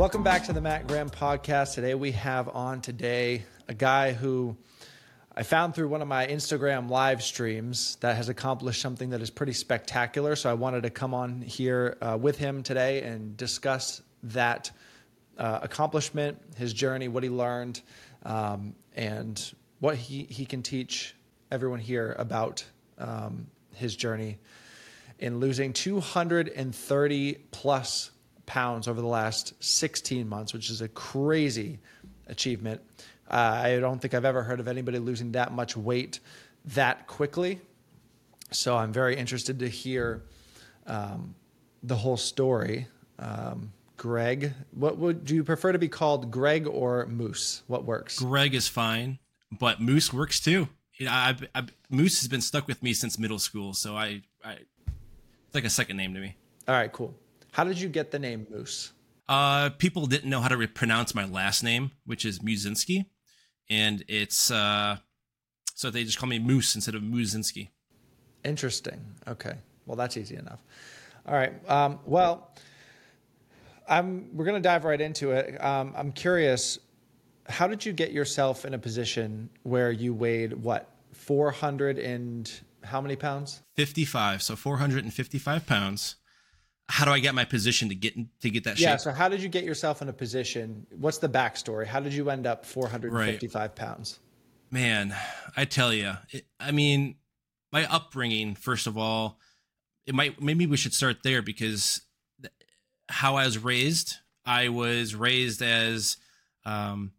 Welcome back to the Matt Graham podcast. Today we have on today a guy who I found through one of my Instagram live streams that has accomplished something that is pretty spectacular. So I wanted to come on here uh, with him today and discuss that uh, accomplishment, his journey, what he learned, um, and what he, he can teach everyone here about um, his journey in losing 230 plus pounds over the last 16 months, which is a crazy achievement. Uh, I don't think I've ever heard of anybody losing that much weight that quickly. So I'm very interested to hear um, the whole story. Um, Greg, what would do you prefer to be called, Greg or Moose? What works? Greg is fine, but Moose works too. I, I, Moose has been stuck with me since middle school, so I, I, it's like a second name to me. All right, cool. How did you get the name Moose? Uh, people didn't know how to re- pronounce my last name, which is Musinski, and it's uh, so they just call me Moose instead of Musinski. Interesting. Okay. Well, that's easy enough. All right. Um, well, I'm. We're going to dive right into it. Um, I'm curious. How did you get yourself in a position where you weighed what 400 and how many pounds? 55. So 455 pounds how do I get my position to get to get that shape? yeah, so how did you get yourself in a position? What's the backstory? How did you end up 455 right. pounds? Man, I tell you, I mean, my upbringing. First of all, it might maybe we should start there because how I was raised. I was raised as, um,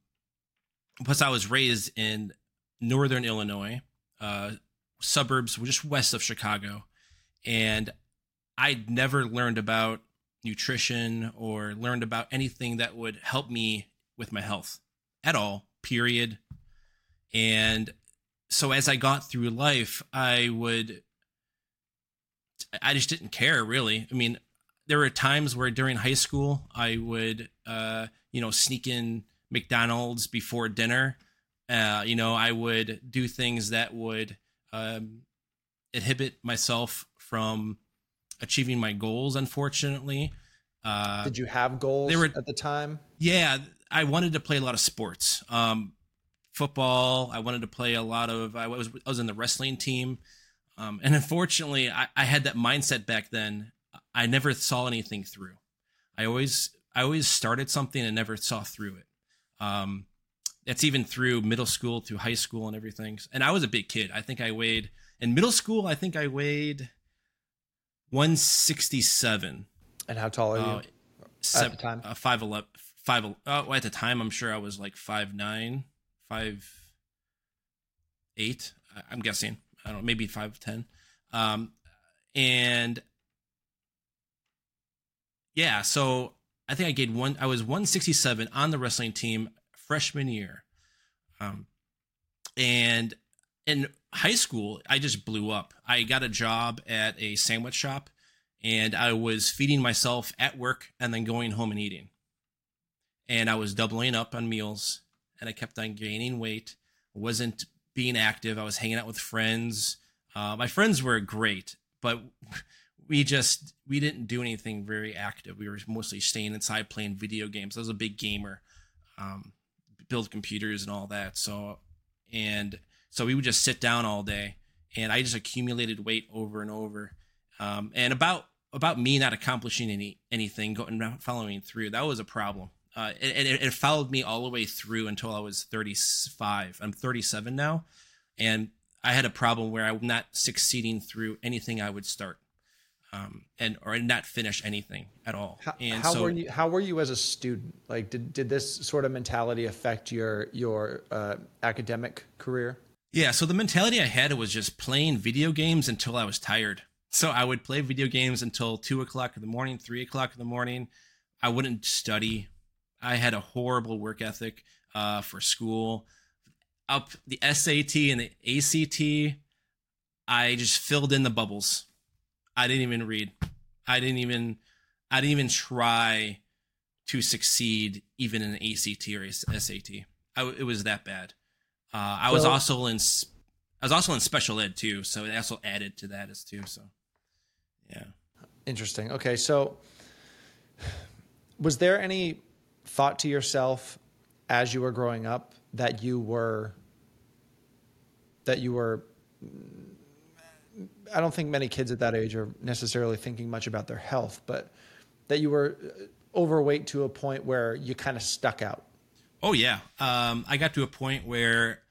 plus I was raised in northern Illinois, uh, suburbs were just west of Chicago, and I'd never learned about nutrition or learned about anything that would help me with my health at all, period. And so as I got through life, I would, I just didn't care really. I mean, there were times where during high school, I would, uh, you know, sneak in McDonald's before dinner. Uh, you know, I would do things that would um, inhibit myself from achieving my goals. Unfortunately, uh, did you have goals they were, at the time? Yeah, I wanted to play a lot of sports. Um, football. I wanted to play a lot of. I was I was in the wrestling team, um, and unfortunately, I, I had that mindset back then. I never saw anything through. I always I always started something and never saw through it. Um, that's even through middle school, through high school, and everything. And I was a big kid. I think I weighed in middle school. I think I weighed 167. And how tall are you? Uh, seven, at the time? Uh, 5'11. Five, uh, well, at the time, I'm sure I was like five nine, five eight. I'm guessing. I don't know, maybe 5'10. Um, and yeah, so I think I gained one. I was 167 on the wrestling team freshman year. Um, and in high school, I just blew up. I got a job at a sandwich shop and I was feeding myself at work and then going home and eating. And I was doubling up on meals and I kept on gaining weight. wasn't being active. I was hanging out with friends. Uh, my friends were great, but we just we didn't do anything very active. We were mostly staying inside playing video games. I was a big gamer, um, build computers and all that. So and so we would just sit down all day, and I just accumulated weight over and over. Um, and about about me not accomplishing any anything, going following through, that was a problem. Uh, and it, it, followed me all the way through until I was 35. I'm 37 now, and I had a problem where I'm not succeeding through anything I would start, um, and or not finish anything at all. How, and how so, were you? How were you as a student? Like, did did this sort of mentality affect your your uh, academic career? Yeah, so the mentality I had was just playing video games until I was tired. So I would play video games until two o'clock in the morning, three o'clock in the morning. I wouldn't study. I had a horrible work ethic uh, for school. Up the SAT and the ACT, I just filled in the bubbles. I didn't even read. I didn't even. I didn't even try to succeed, even in ACT or SAT. I, it was that bad. Uh, I was also in I was also in special ed too, so it also added to that as too. So Yeah. Interesting. Okay, so was there any thought to yourself as you were growing up that you were that you were I don't think many kids at that age are necessarily thinking much about their health, but that you were overweight to a point where you kind of stuck out. Oh yeah, um, I got to a point where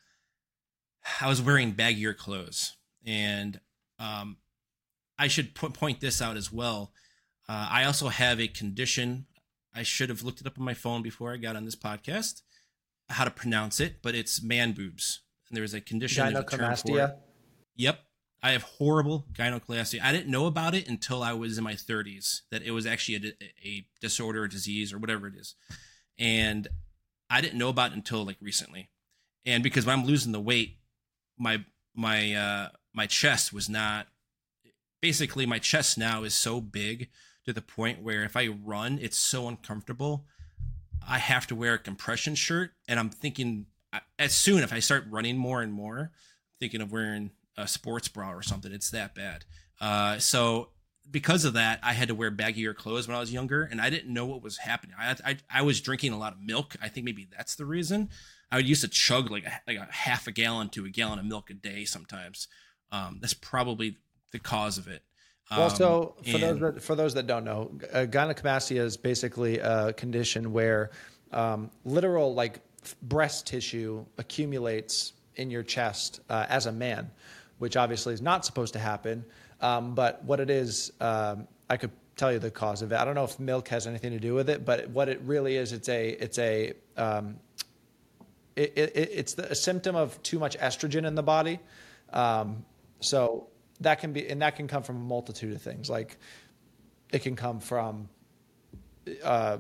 I was wearing baggier clothes, and um, I should po- point this out as well. Uh, I also have a condition. I should have looked it up on my phone before I got on this podcast, how to pronounce it, but it's man boobs. And there is a condition. there's a term for it. Gynecomastia. Yep. I have horrible gynecomastia. I didn't know about it until I was in my 30s that it was actually a, a disorder, a disease, or whatever it is. And I didn't know about it until like recently. And because I'm losing the weight, my my uh my chest was not basically my chest now is so big to the point where if I run, it's so uncomfortable. I have to wear a compression shirt, and I'm thinking as soon if I start running more and more, thinking of wearing a sports bra or something. It's that bad. Uh, so because of that, I had to wear baggier clothes when I was younger, and I didn't know what was happening. I I, I was drinking a lot of milk. I think maybe that's the reason. I would used to chug like a, like a half a gallon to a gallon of milk a day sometimes. Um, that's probably the cause of it. Well, Um, so for those and- that for those that don't know, uh, gynecomastia is basically a condition where um, literal like breast tissue accumulates in your chest uh, as a man, which obviously is not supposed to happen. Um, but what it is, um, I could tell you the cause of it. I don't know if milk has anything to do with it, but what it really is, it's a it's a um, it, it, it's the, a symptom of too much estrogen in the body. Um, so that can be, and that can come from a multitude of things. Like it can come from, uh,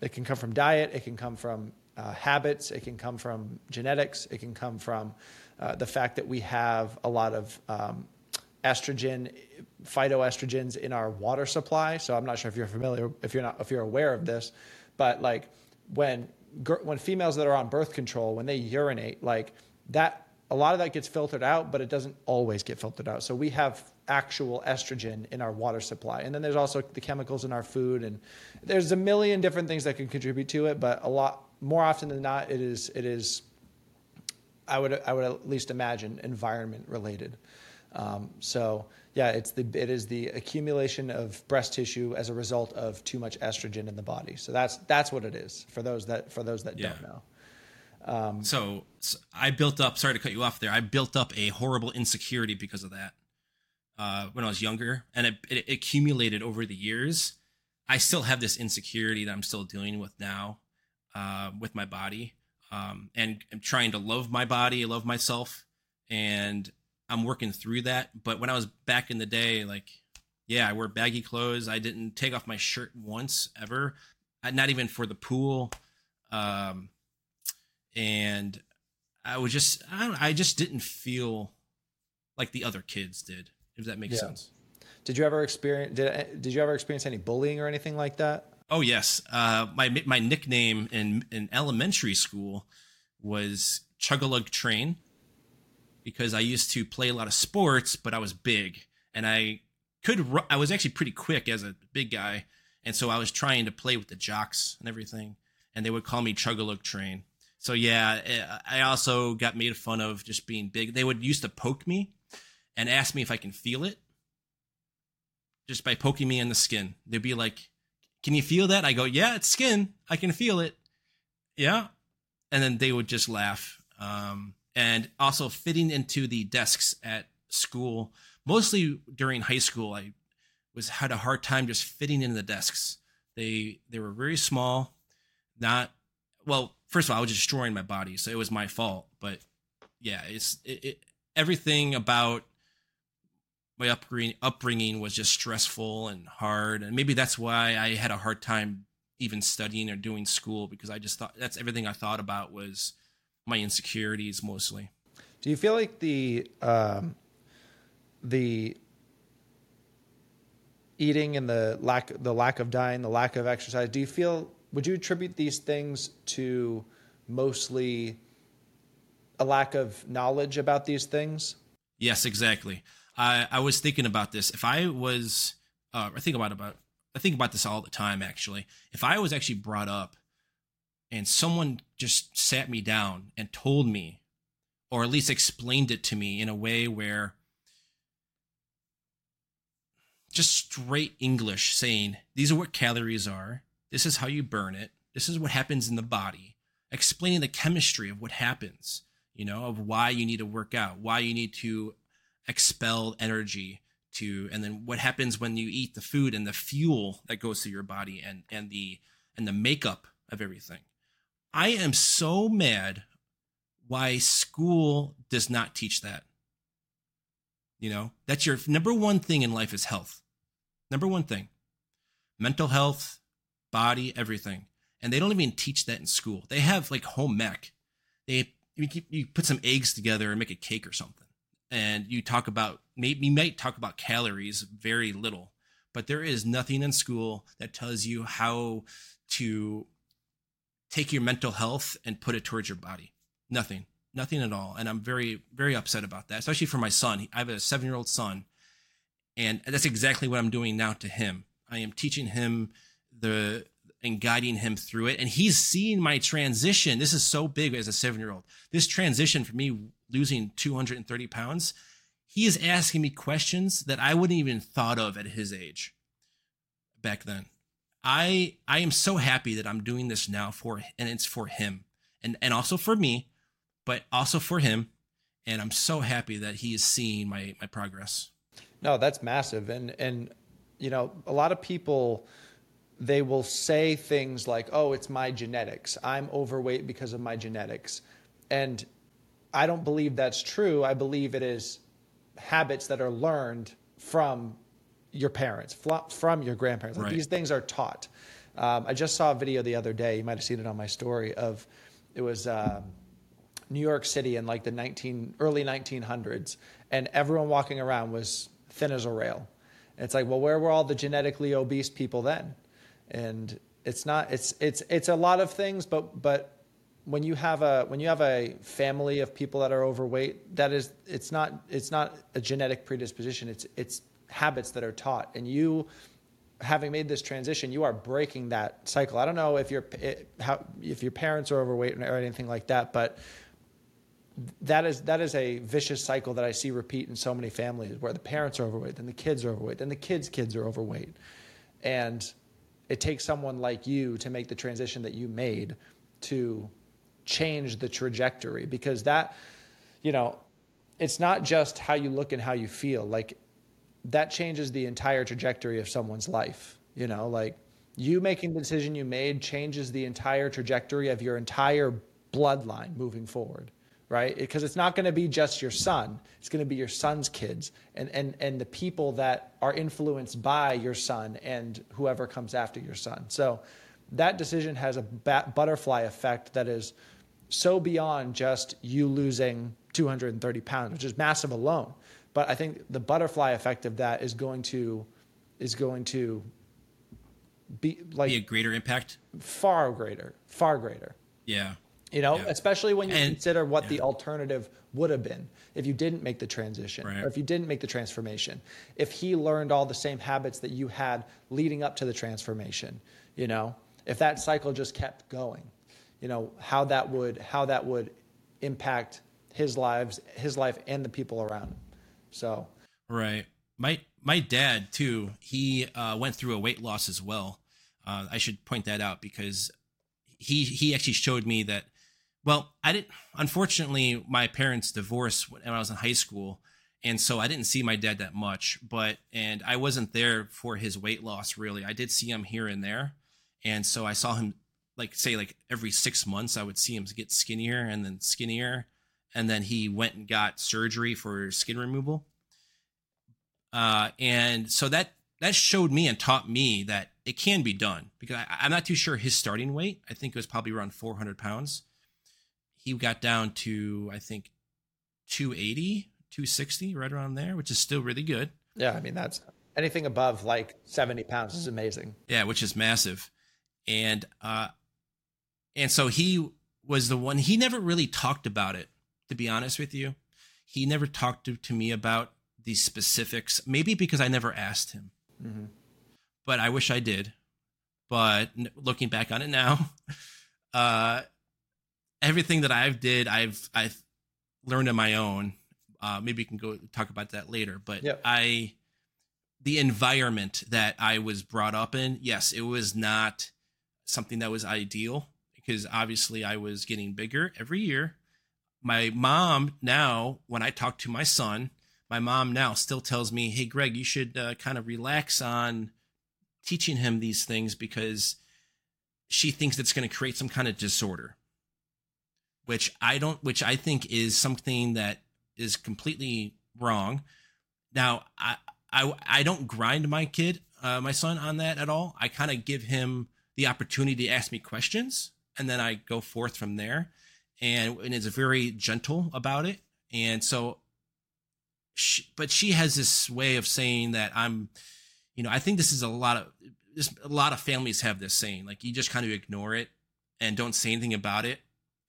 it can come from diet. It can come from uh, habits. It can come from genetics. It can come from uh, the fact that we have a lot of um, estrogen, phytoestrogens in our water supply. So I'm not sure if you're familiar, if you're not, if you're aware of this, but like when when females that are on birth control, when they urinate, like that, a lot of that gets filtered out, but it doesn't always get filtered out. So we have actual estrogen in our water supply, and then there's also the chemicals in our food, and there's a million different things that can contribute to it. But a lot more often than not, it is it is I would I would at least imagine environment related. Um, so yeah, it's the it is the accumulation of breast tissue as a result of too much estrogen in the body. So that's that's what it is for those that for those that Yeah. don't know. so, so I built up. Sorry to cut you off there. I built up a horrible insecurity because of that uh, when I was younger, and it, it accumulated over the years. I still have this insecurity that I'm still dealing with now uh, with my body, um, and I'm trying to love my body, love myself, and I'm working through that. But when I was back in the day, like, yeah, I wore baggy clothes. I didn't take off my shirt once ever, Uh, not even for the pool. Um, and I was just I don't I just didn't feel like the other kids did. If that makes Yeah. sense. Did you ever experience did did you ever experience any bullying or anything like that? Oh yes, uh, my my nickname in in elementary school was Chugalug Train because I used to play a lot of sports, but I was big and I could I was actually pretty quick as a big guy, and so I was trying to play with the jocks and everything, and they would call me Chugalug Train. So yeah, I also got made fun of just being big. They would used to poke me and ask me if I can feel it just by poking me in the skin. They'd be like, "Can you feel that?" I go, "Yeah, it's skin. I can feel it." Yeah, and then they would just laugh. Um, and also fitting into the desks at school, mostly during high school, I was had a hard time just fitting in the desks. They they were very small. Not well. First of all, I was destroying my body, so it was my fault. But yeah, it's it, it everything about my upbringing upbringing was just stressful and hard, and maybe that's why I had a hard time even studying or doing school because I just thought that's everything I thought about was my insecurities mostly. Do you feel like the um, the eating and the lack the lack of diet, the lack of exercise? Do you feel would you attribute these things to mostly a lack of knowledge about these things? Yes, exactly. I I was thinking about this. If I was, uh, I think about about I think about this all the time. Actually, if I was actually brought up, and someone just sat me down and told me, or at least explained it to me in a way where just straight English saying, these are what calories are. This is how you burn it. This is what happens in the body. Explaining the chemistry of what happens, you know, of why you need to work out, why you need to expel energy to, and then what happens when you eat the food and the fuel that goes through your body and, and the, and the makeup of everything. I am so mad why school does not teach that. You know, that's your number one thing in life is health. Number one thing mental health, body, everything. And they don't even teach that in school. They have like home ec. They you, put some eggs together and make a cake or something. And you talk about maybe you might talk about calories very little, but there is nothing in school that tells you how to take your mental health and put it towards your body. Nothing, nothing at all. And I'm very, very upset about that, especially for my son. I have a seven year old son, and that's exactly what I'm doing now to him. I am teaching him the and guiding him through it. And he's seeing my transition. This is so big as a seven year old. This transition for me losing 230 pounds, he is asking me questions that I wouldn't even thought of at his age back then. I I am so happy that I'm doing this now for and it's for him and and also for me, but also for him. And I'm so happy that he is seeing my my progress. No, that's massive. And and you know, a lot of people they will say things like, "Oh, it's my genetics. I'm overweight because of my genetics." And I don't believe that's true. I believe it is habits that are learned from your parents, from your grandparents. Like right. These things are taught. Um, I just saw a video the other day. You might have seen it on my story. Of it was uh, New York City in like the 19 early 1900s, and everyone walking around was thin as a rail. And it's like, well, where were all the genetically obese people then? And it's not. It's it's it's a lot of things, but but when you have a when you have a family of people that are overweight, that is it's not it's not a genetic predisposition. It's it's habits that are taught, and you having made this transition, you are breaking that cycle. I don't know if your eh, how if your parents are overweight or anything like that, but that is that is a vicious cycle that I see repeat in so many families where the parents are overweight, then the kids are overweight, then the kids' kids are overweight, and it takes someone like you to make the transition that you made to change the trajectory because that you know it's not just how you look and how you feel. Like that changes the entire trajectory of someone's life you know? Like you making the decision you made changes the entire trajectory of your entire bloodline moving forward right? Because it's not going to be just your son. It's going to be your son's kids and, and and the people that are influenced by your son and whoever comes after your son. So that decision has a butterfly effect that is so beyond just you losing 230 pounds, which is massive alone. But I think the butterfly effect of that is going to is going to be like be a greater impact, far greater, far greater. Yeah. You know, yeah. especially when you and, consider what yeah. the alternative would have been if you didn't make the transition right. or if you didn't make the transformation. If he learned all the same habits that you had leading up to the transformation, you know, if that cycle just kept going you know how that would how that would impact his lives his life and the people around him. So. Right. My my dad too he uh, went through a weight loss as well. Uh, i should point that out because he he actually showed me that well i didn't unfortunately my parents divorced when i was in high school and so i didn't see my dad that much but and i wasn't there for his weight loss really. I did see him here and there and so i saw him like say like every six months I would see him get skinnier and then skinnier, and then he went and got surgery for skin removal. Uh, and so that that showed me and taught me that it can be done because I, I'm not too sure his starting weight. I think it was probably around 400 pounds. He got down to I think 280, 260, right around there, which is still really good. Yeah, I mean that's anything above like 70 pounds is amazing. Yeah, which is massive. And uh, and so he was the one, he never really talked about it, to be honest with you. He never talked to, to me about the specifics. Maybe because I never asked him, Mm-hmm. but I wish I did. But looking back on it now, uh, everything that I've did, I've I've learned on my own. Uh, maybe we can go talk about that later. But Yep. I, the environment that I was brought up in, yes, it was not something that was ideal because obviously I was getting bigger every year. My mom now, when I talk to my son, my mom now still tells me, "Hey, Greg, you should uh, kind of relax on teaching him these things because she thinks it's going to create some kind of disorder." Which I don't, which I think is something that is completely wrong. Now, I I I don't grind my kid, uh, my son, on that at all. I kind of give him the opportunity to ask me questions, and then I go forth from there. And and is very gentle about it. And so, she, but she has this way of saying that I'm, you know, I think this is a lot of this. A lot of families have this saying, like you just kind of ignore it and don't say anything about it,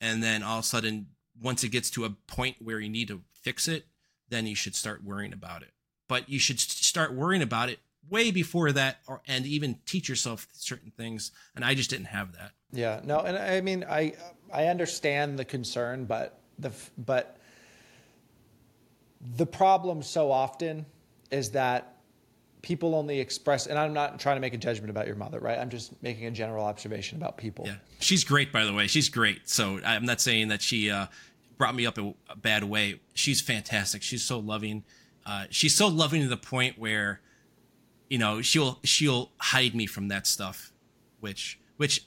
and then all of a sudden, once it gets to a point where you need to fix it, then you should start worrying about it. But you should start worrying about it way before that, or and even teach yourself certain things. And I just didn't have that. Yeah, no, and I mean, I I understand the concern, but the but the problem so often is that people only express, and I'm not trying to make a judgment about your mother, right? I'm just making a general observation about people. Yeah, she's great, by the way. She's great. So I'm not saying that she uh, brought me up a, a bad way. She's fantastic. She's so loving. Uh, she's so loving to the point where, you know, she'll she'll hide me from that stuff, which which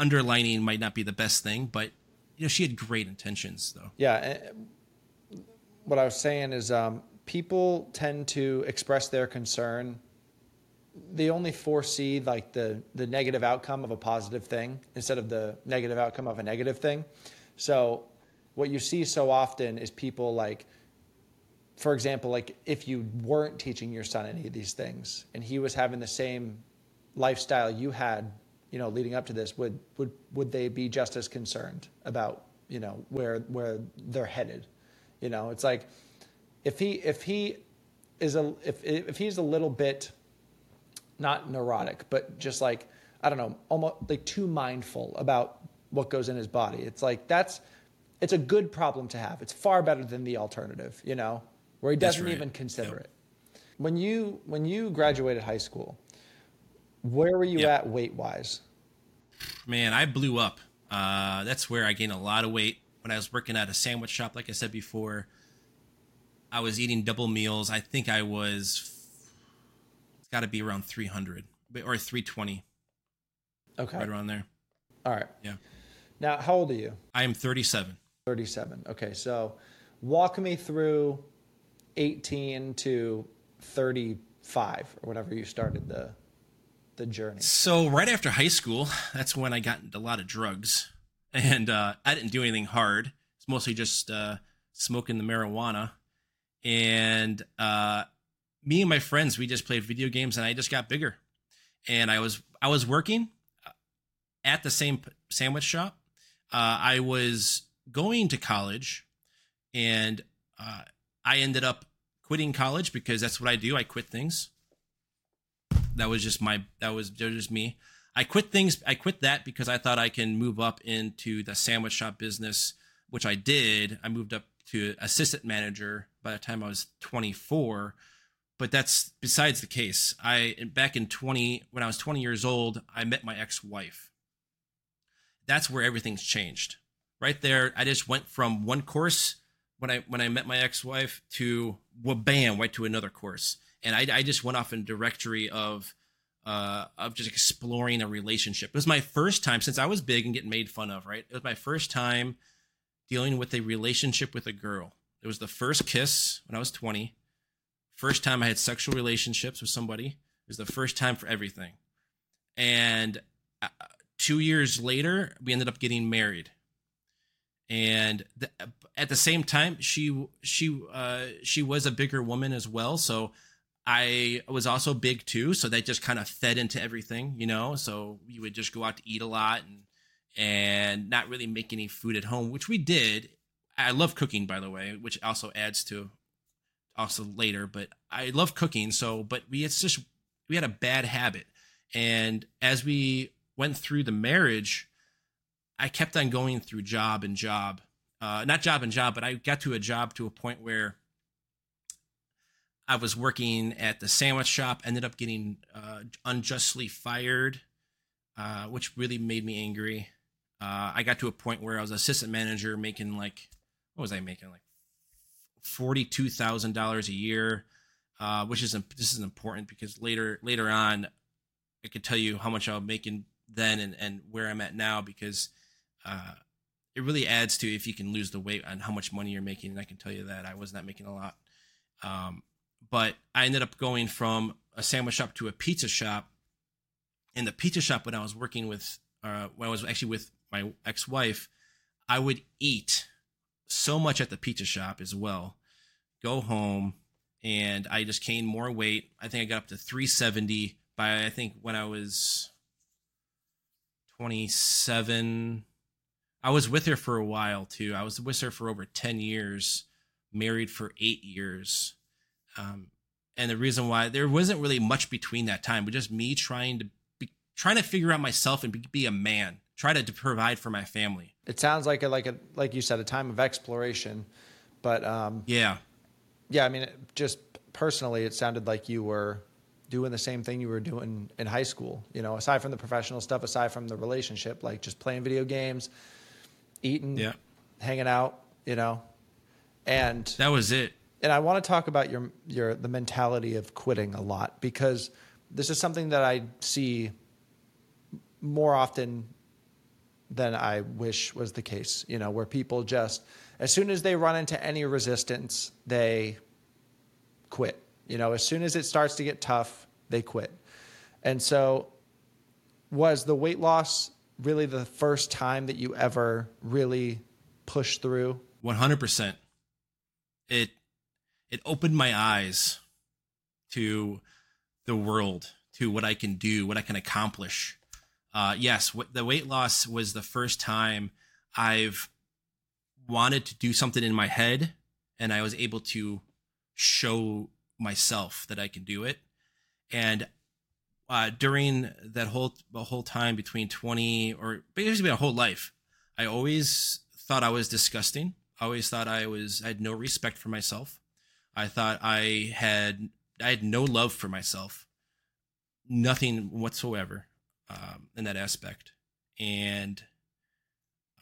underlining might not be the best thing, but you know, she had great intentions though. Yeah. What I was saying is, um, people tend to express their concern. They only foresee like the the negative outcome of a positive thing instead of the negative outcome of a negative thing. So, what you see so often is people like, for example, like if you weren't teaching your son any of these things and he was having the same lifestyle you had, you know, leading up to this, would would would they be just as concerned about you know where where they're headed? You know, it's like if he if he is a if if he's a little bit not neurotic, but just like I don't know, almost like too mindful about what goes in his body. It's like that's it's a good problem to have. It's far better than the alternative, you know, where he doesn't even consider it. When you when you graduated high school, where were you Yep. at weight wise? Man, I blew up. Uh, that's where I gained a lot of weight when I was working at a sandwich shop. Like I said before, I was eating double meals. I think I was. It's got to be around 300 or 320, Okay. right around there. All right. Yeah. Now, how old are you? I am 37. 37. Okay, so walk me through 18 to 35 or whatever you started the the journey. So right after high school, that's when I got into a lot of drugs, and uh, I didn't do anything hard. It's mostly just uh, smoking the marijuana, and uh, me and my friends we just played video games, and I just got bigger. And I was I was working at the same sandwich shop. Uh, I was going to college, and uh, I ended up quitting college because that's what I do. I quit things that was just my that was just me. I quit things i quit that because i thought i can move up into the sandwich shop business which i did. I moved up to assistant manager by the time i was 24 but that's besides the case. I back in 20 when i was 20 years old i met my ex-wife. That's where everything's changed. Right there i just went from one course when i when i met my ex-wife to well, bam right to another course and I, I just went off in directory of uh, of just exploring a relationship. It was my first time since I was big and getting made fun of. Right, it was my first time dealing with a relationship with a girl. It was the first kiss when I was twenty. First time I had sexual relationships with somebody. It was the first time for everything. And uh, two years later, we ended up getting married. And the, at the same time, she she uh, she was a bigger woman as well. So I was also big too, so that just kind of fed into everything, you know. So we would just go out to eat a lot and and not really make any food at home, which we did. I love cooking, by the way, which also adds to also later. But I love cooking, so but we it's just we had a bad habit, and as we went through the marriage, I kept on going through job and job, uh, not job and job, but I got to a job to a point where I was working at the sandwich shop, ended up getting uh, unjustly fired, uh, which really made me angry. Uh, I got to a point where I was assistant manager, making like what was I making like forty two thousand dollars a year, uh, which is this is important because later later on, I could tell you how much I was making then and and where I'm at now because uh, it really adds to if you can lose the weight on how much money you're making. And I can tell you that I was not making a lot. Um, but I ended up going from a sandwich shop to a pizza shop. In the pizza shop, when I was working with, uh, when I was actually with my ex-wife, I would eat so much at the pizza shop as well. Go home, and I just gained more weight. I think I got up to 370 by I think when I was 27. I was with her for a while too. I was with her for over 10 years, married for eight years. Um, and the reason why there wasn't really much between that time, but just me trying to be, trying to figure out myself and be, be a man, try to, to, provide for my family. It sounds like a, like a, like you said, a time of exploration, but, um, yeah, yeah. I mean, just personally, it sounded like you were doing the same thing you were doing in high school, you know, aside from the professional stuff, aside from the relationship, like just playing video games, eating, yeah. hanging out, you know, and that was it and I want to talk about your your the mentality of quitting a lot because this is something that I see more often than I wish was the case. You know, where people just as soon as they run into any resistance, they quit. You know, as soon as it starts to get tough, they quit. And so was the weight loss really the first time that you ever really pushed through? 100%. It it opened my eyes to the world, to what I can do, what I can accomplish. Uh, yes, the weight loss was the first time I've wanted to do something in my head, and I was able to show myself that I can do it. And uh, during that whole the whole time between twenty or basically my whole life, I always thought I was disgusting. I always thought I was I had no respect for myself. I thought I had I had no love for myself, nothing whatsoever um, in that aspect, and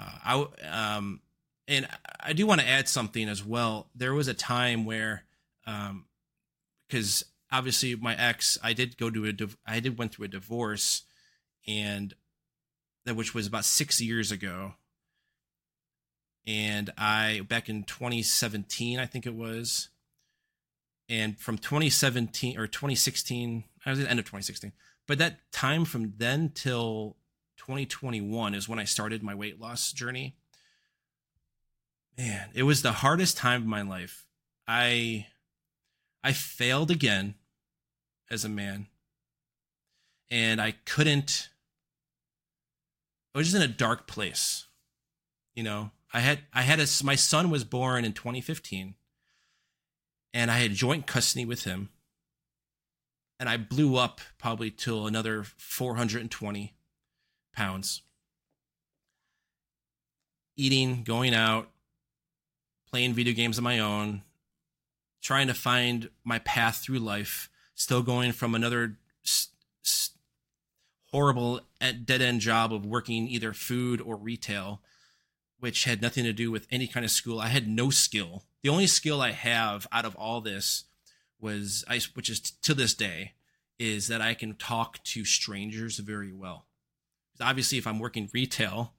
uh, I um and I do want to add something as well. There was a time where um because obviously my ex I did go to a div- I did went through a divorce and that which was about 6 years ago. And I back in 2017 I think it was and from 2017 or 2016 I was at the end of 2016 but that time from then till 2021 is when i started my weight loss journey. Man it was the hardest time of my life. I i failed again as a man and i couldn't i was just in a dark place you know? I had i had a my son was born in 2015 and I had joint custody with him. And I blew up probably till another 420 pounds. Eating, going out, playing video games on my own, trying to find my path through life, still going from another s- s- horrible eh, dead end job of working either food or retail, which had nothing to do with any kind of school. I had no skill the only skill I have out of all this was I, which is to this day, is that I can talk to strangers very well. Obviously, if I'm working retail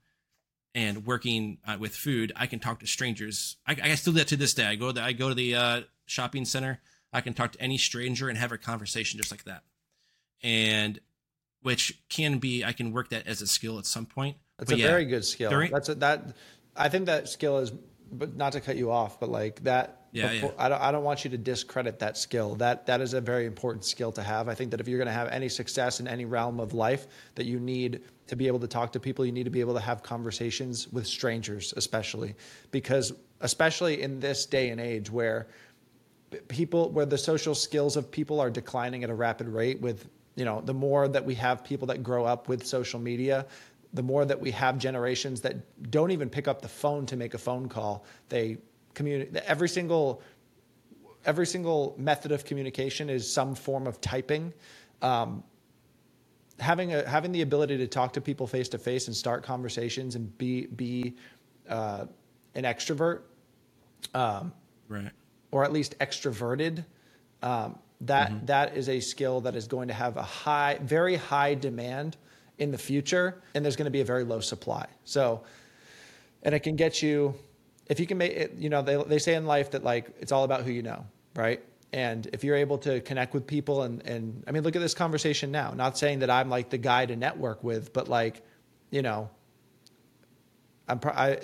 and working uh, with food, I can talk to strangers. I, I still do that to this day. I go to I go to the uh, shopping center. I can talk to any stranger and have a conversation just like that, and which can be I can work that as a skill at some point. That's but a yeah, very good skill. During, That's a, that. I think that skill is but not to cut you off, but like that. Yeah, before, yeah. I don't. I don't want you to discredit that skill. That that is a very important skill to have. I think that if you're going to have any success in any realm of life, that you need to be able to talk to people. You need to be able to have conversations with strangers, especially because, especially in this day and age where people where the social skills of people are declining at a rapid rate with you know the more that we have people that grow up with social media the more that we have generations that don't even pick up the phone to make a phone call they communicate every single every single method of communication is some form of typing um, having a having the ability to talk to people face to face and start conversations and be be uh, an extrovert um, right or at least extroverted, um, that mm-hmm. that is a skill that is going to have a high, very high demand in the future, and there's going to be a very low supply. So, and it can get you, if you can make it, you know, they they say in life that like it's all about who you know, right? And if you're able to connect with people, and and I mean, look at this conversation now. Not saying that I'm like the guy to network with, but like, you know, I'm. I,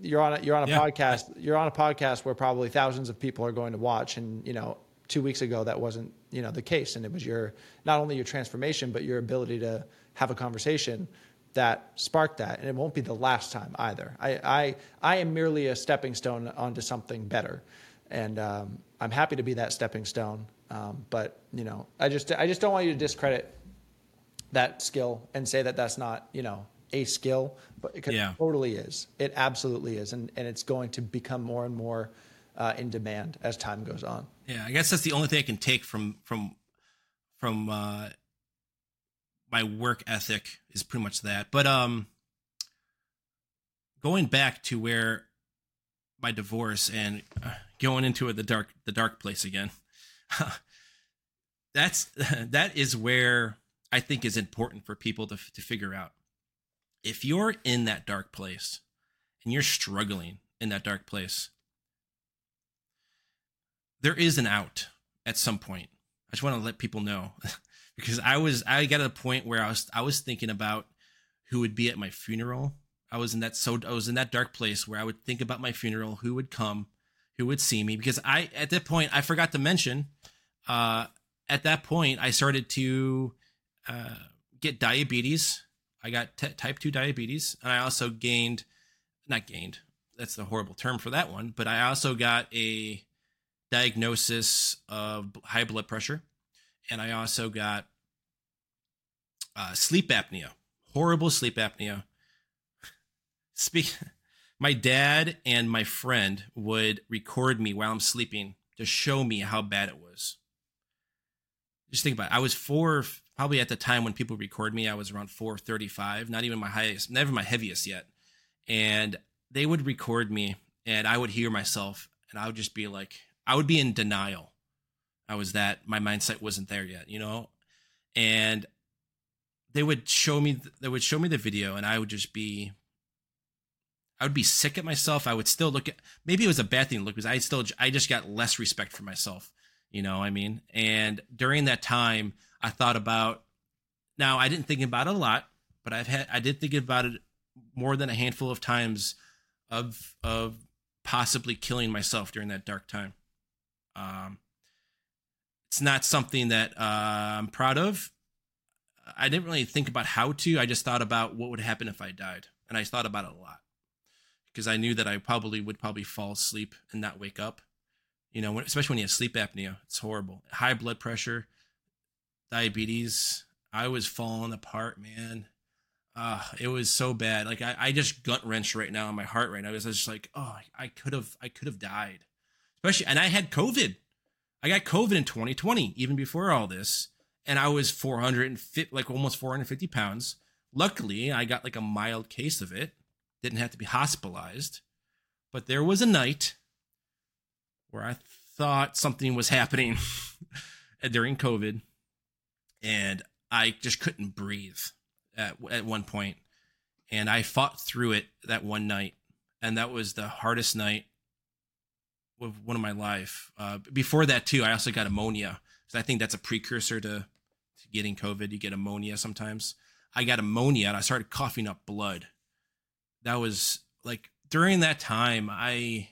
you're on a, you're on a yeah. podcast you're on a podcast where probably thousands of people are going to watch and you know two weeks ago that wasn't you know the case. And it was your not only your transformation but your ability to have a conversation that sparked that. And it won't be the last time either. I i, I am merely a stepping stone onto something better. And um, i'm happy to be that stepping stone. Um, but you know i just i just don't want you to discredit that skill and say that that's not you know a skill, but it yeah. totally is. It absolutely is, and and it's going to become more and more uh, in demand as time goes on. Yeah, I guess that's the only thing I can take from from from uh, my work ethic is pretty much that. But um, going back to where my divorce and going into the dark the dark place again. that's that is where I think is important for people to to figure out if you're in that dark place and you're struggling in that dark place, there is an out at some point. I just want to let people know because I was I got to a point where I was I was thinking about who would be at my funeral. I was in that so I was in that dark place where I would think about my funeral, who would come, who would see me because I at that point I forgot to mention uh at that point I started to uh get diabetes I got t- type 2 diabetes and I also gained not gained that's the horrible term for that one but I also got a diagnosis of high blood pressure and I also got uh, sleep apnea horrible sleep apnea speak my dad and my friend would record me while I'm sleeping to show me how bad it was just think about it. I was four probably at the time when people record me, I was around 435, not even my highest, never my heaviest yet. And they would record me and I would hear myself and I would just be like, I would be in denial. I was that, my mindset wasn't there yet, you know? And they would show me, they would show me the video and I would just be, I would be sick at myself. I would still look at, maybe it was a bad thing to look because I still, I just got less respect for myself, you know I mean? And during that time, I thought about now I didn't think about it a lot, but I've had I did think about it more than a handful of times of of possibly killing myself during that dark time. Um, it's not something that uh, I'm proud of. I didn't really think about how to. I just thought about what would happen if I died, and I thought about it a lot because I knew that I probably would probably fall asleep and not wake up. You know, especially when you have sleep apnea, it's horrible. High blood pressure, diabetes. I was falling apart, man. Uh, it was so bad. Like I, I just gut wrench right now in my heart right now. I was just like, oh, I could have, I could have died. Especially, and I had COVID. I got COVID in 2020, even before all this, and I was 450, like almost 450 pounds. Luckily, I got like a mild case of it. Didn't have to be hospitalized. But there was a night where I thought something was happening during COVID and I just couldn't breathe at at one point. point, and I fought through it that one night, and that was the hardest night of one of my life. Uh, before that too, I also got ammonia. So I think that's a precursor to, to getting COVID. You get ammonia sometimes. I got ammonia and I started coughing up blood. That was like during that time, I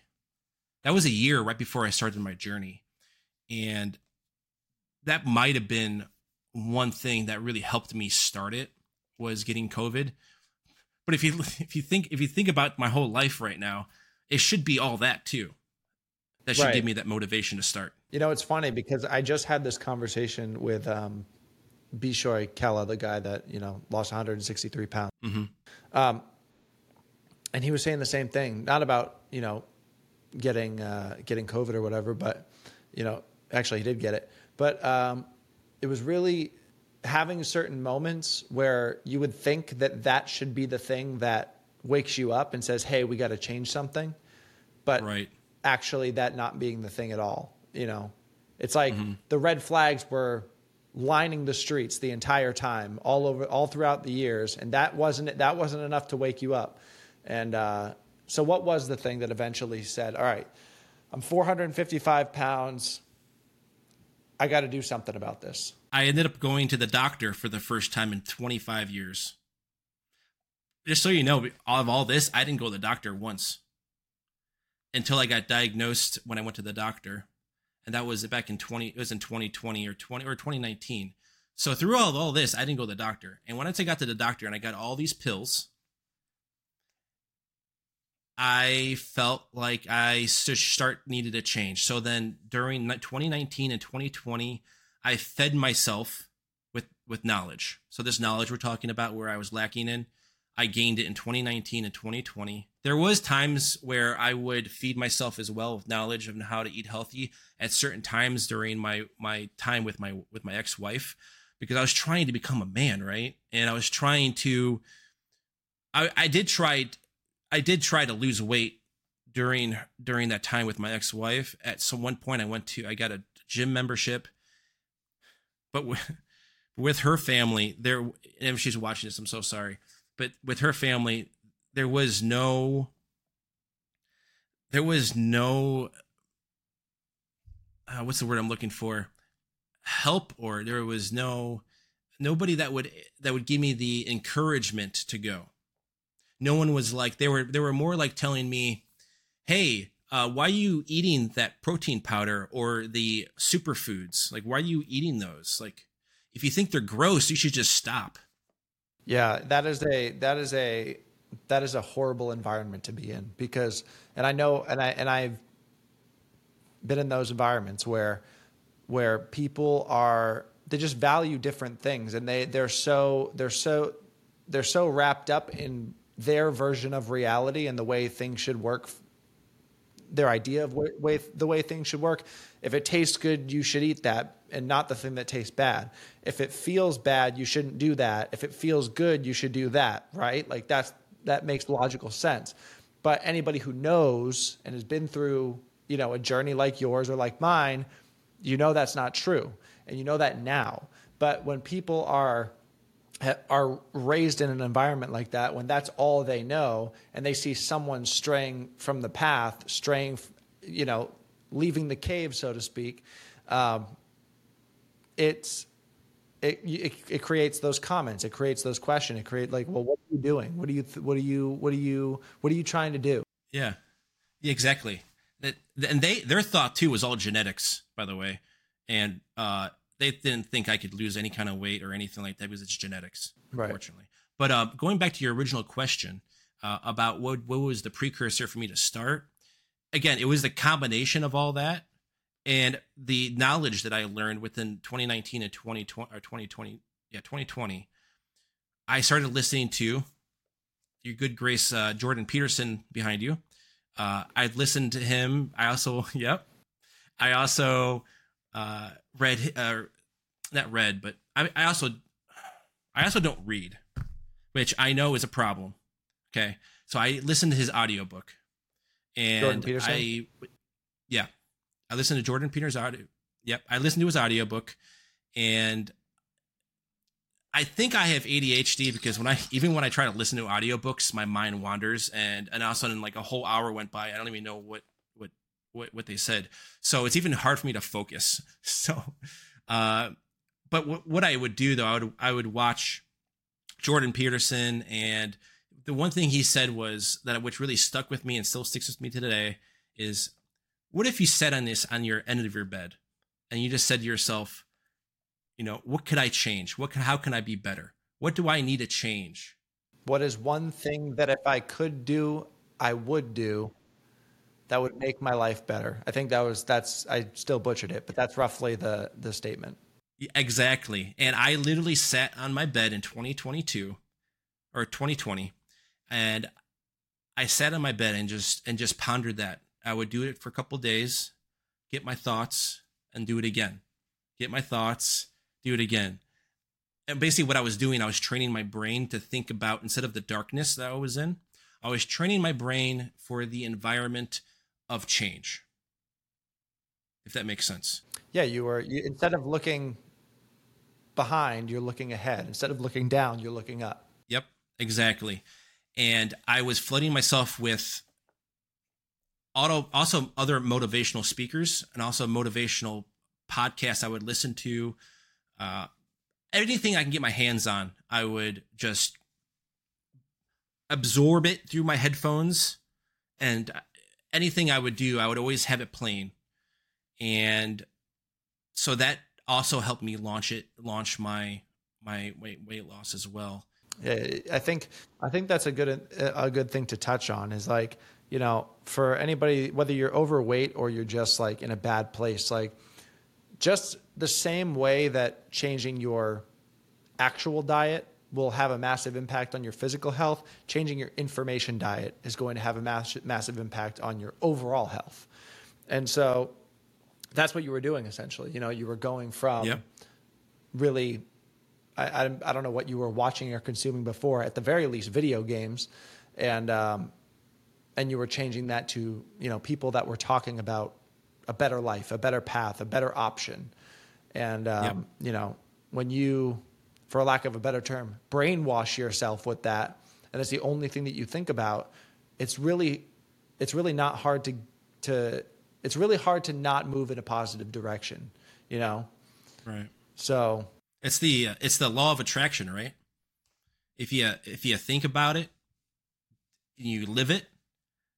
that was a year right before I started my journey. And that might have been one thing that really helped me start it was getting COVID. But if you if you think if you think about my whole life right now, it should be all that too. That should right. give me that motivation to start. You know, it's funny because I just had this conversation with um, Bishoy Kella, the guy that you know lost 163 pounds, mm-hmm. um, and he was saying the same thing. Not about you know getting uh, getting COVID or whatever, but you know, actually he did get it, but um, it was really having certain moments where you would think that that should be the thing that wakes you up and says, "Hey, we got to change something," but right. Actually that not being the thing at all. You know, it's like mm-hmm. the red flags were lining the streets the entire time, all over, all throughout the years, and that wasn't that wasn't enough to wake you up. And uh, so, what was the thing that eventually said, "All right, I'm 455 pounds. I got to do something about this." I ended up going to the doctor for the first time in 25 years. Just so you know, of all this, I didn't go to the doctor once until I got diagnosed when I went to the doctor. And that was back in 20 it was in 2020 or 20 or 2019 so through all, all this i didn't go to the doctor. And once i got to the doctor and i got all these pills i felt like i start needed a change. So then during 2019 and 2020 i fed myself with with knowledge. So this knowledge we're talking about where i was lacking in I gained it in 2019 and 2020. There was times where I would feed myself as well with knowledge of how to eat healthy at certain times during my my time with my with my ex-wife because I was trying to become a man, right? And I was trying to I I did try I did try to lose weight during during that time with my ex-wife. At some one point I went to I got a gym membership. But with, with her family, there and if she's watching this, I'm so sorry but with her family, there was no, there was no, uh, what's the word I'm looking for? Help, or there was no, nobody that would that would give me the encouragement to go. No one was like they were. They were more like telling me, "Hey, uh, why are you eating that protein powder or the superfoods? Like, why are you eating those? Like, if you think they're gross, you should just stop." Yeah, that is a that is a that is a horrible environment to be in because and I know and I and I've been in those environments where where people are they just value different things and they they're so they're so they're so wrapped up in their version of reality and the way things should work their idea of way, way the way things should work if it tastes good you should eat that and not the thing that tastes bad. If it feels bad, you shouldn't do that. If it feels good, you should do that, right? Like that's that makes logical sense. But anybody who knows and has been through, you know, a journey like yours or like mine, you know that's not true. And you know that now. But when people are are raised in an environment like that when that's all they know and they see someone straying from the path straying you know leaving the cave so to speak um, it's it, it, it creates those comments it creates those questions it creates like well what are you doing? What are you what are you what are you what are you trying to do? Yeah, yeah exactly. That and they their thought too was all genetics by the way. And uh they didn't think i could lose any kind of weight or anything like that because it's genetics right. unfortunately but uh going back to your original question uh, about what what was the precursor for me to start again it was the combination of all that and the knowledge that I learned within 2019 and 2020 or 2020, yeah, 2020, I started listening to your good grace uh, Jordan Peterson behind you. Uh, I listened to him. I also, yep, I also uh, read, uh, not read, but I, I also, I also don't read, which I know is a problem. Okay, so I listened to his audiobook, and I, yeah, I listened to Jordan Peters' audio. Yep, I listened to his audiobook, and I think I have ADHD because when I even when I try to listen to audiobooks, my mind wanders, and and all of a sudden, like a whole hour went by. I don't even know what what what they said. So it's even hard for me to focus. So, uh, but w- what I would do though, I would I would watch Jordan Peterson, and the one thing he said was that which really stuck with me and still sticks with me today is what if you sat on this on your end of your bed and you just said to yourself, you know, what could I change? What can, how can I be better? What do I need to change? What is one thing that if I could do, I would do that would make my life better. I think that was that's I still butchered it, but that's roughly the the statement. Exactly. And I literally sat on my bed in 2022 or 2020 and I sat on my bed and just and just pondered that. I would do it for a couple days, get my thoughts and do it again. Get my thoughts, do it again. And basically what I was doing, I was training my brain to think about instead of the darkness that I was in, I was training my brain for the environment of change. If that makes sense. Yeah, you were you, instead of looking behind, you're looking ahead. Instead of looking down, you're looking up. Yep, exactly. And I was flooding myself with auto also other motivational speakers and also motivational podcasts I would listen to. Uh, anything I can get my hands on, I would just absorb it through my headphones and anything I would do, I would always have it playing. And so that also helped me launch it, launch my my weight weight loss as well. Yeah, I think I think that's a good a good thing to touch on is like you know for anybody whether you're overweight or you're just like in a bad place like just the same way that changing your actual diet will have a massive impact on your physical health, changing your information diet is going to have a mass- massive impact on your overall health. And so that's what you were doing essentially. You know, you were going from yep. really, I, I, I, don't know what you were watching or consuming before, at the very least, video games. And, um, and you were changing that to, you know, people that were talking about a better life, a better path, a better option. And, um, you know, when you for lack of a better term, brainwash yourself with that, and it's the only thing that you think about, it's really, it's really not hard to, to, it's really hard to not move in a positive direction, you know? Right. So it's the, uh, it's the law of attraction, right? If you, if you think about it, and you live it,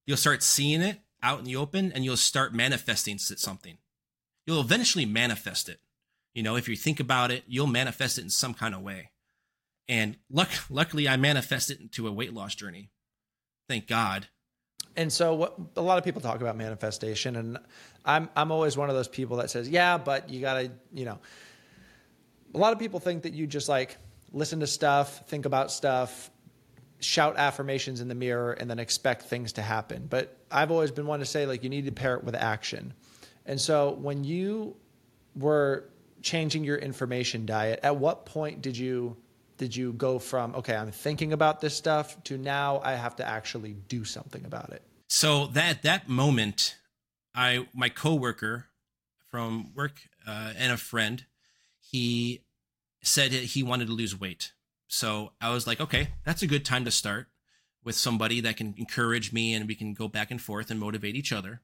you'll start seeing it out in the open and you'll start manifesting something. You'll eventually manifest it. You know, if you think about it, you'll manifest it in some kind of way. And luck, luckily, I manifested into a weight loss journey. Thank God. And so, what a lot of people talk about manifestation, and I'm I'm always one of those people that says, yeah, but you gotta, you know. A lot of people think that you just like listen to stuff, think about stuff, shout affirmations in the mirror, and then expect things to happen. But I've always been one to say like you need to pair it with action. And so when you were changing your information diet, at what point did you did you go from okay, I'm thinking about this stuff to now I have to actually do something about it? So that that moment, I my coworker from work uh, and a friend, he said he wanted to lose weight. So I was like, okay, that's a good time to start with somebody that can encourage me and we can go back and forth and motivate each other.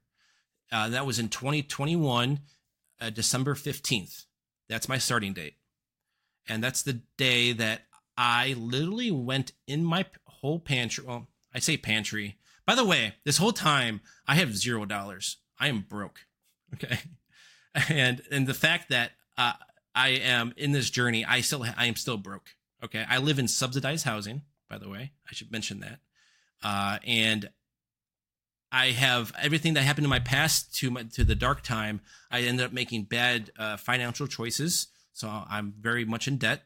Uh, that was in 2021, uh, December 15th. That's my starting date. And that's the day that I literally went in my whole pantry. Well, I say pantry. By the way, this whole time I have zero dollars. I am broke. Okay. And and the fact that uh, I am in this journey, I still I am still broke. Okay. I live in subsidized housing, by the way. I should mention that. Uh, and I have everything that happened in my past to my, to the dark time. I ended up making bad uh, financial choices, so I'm very much in debt,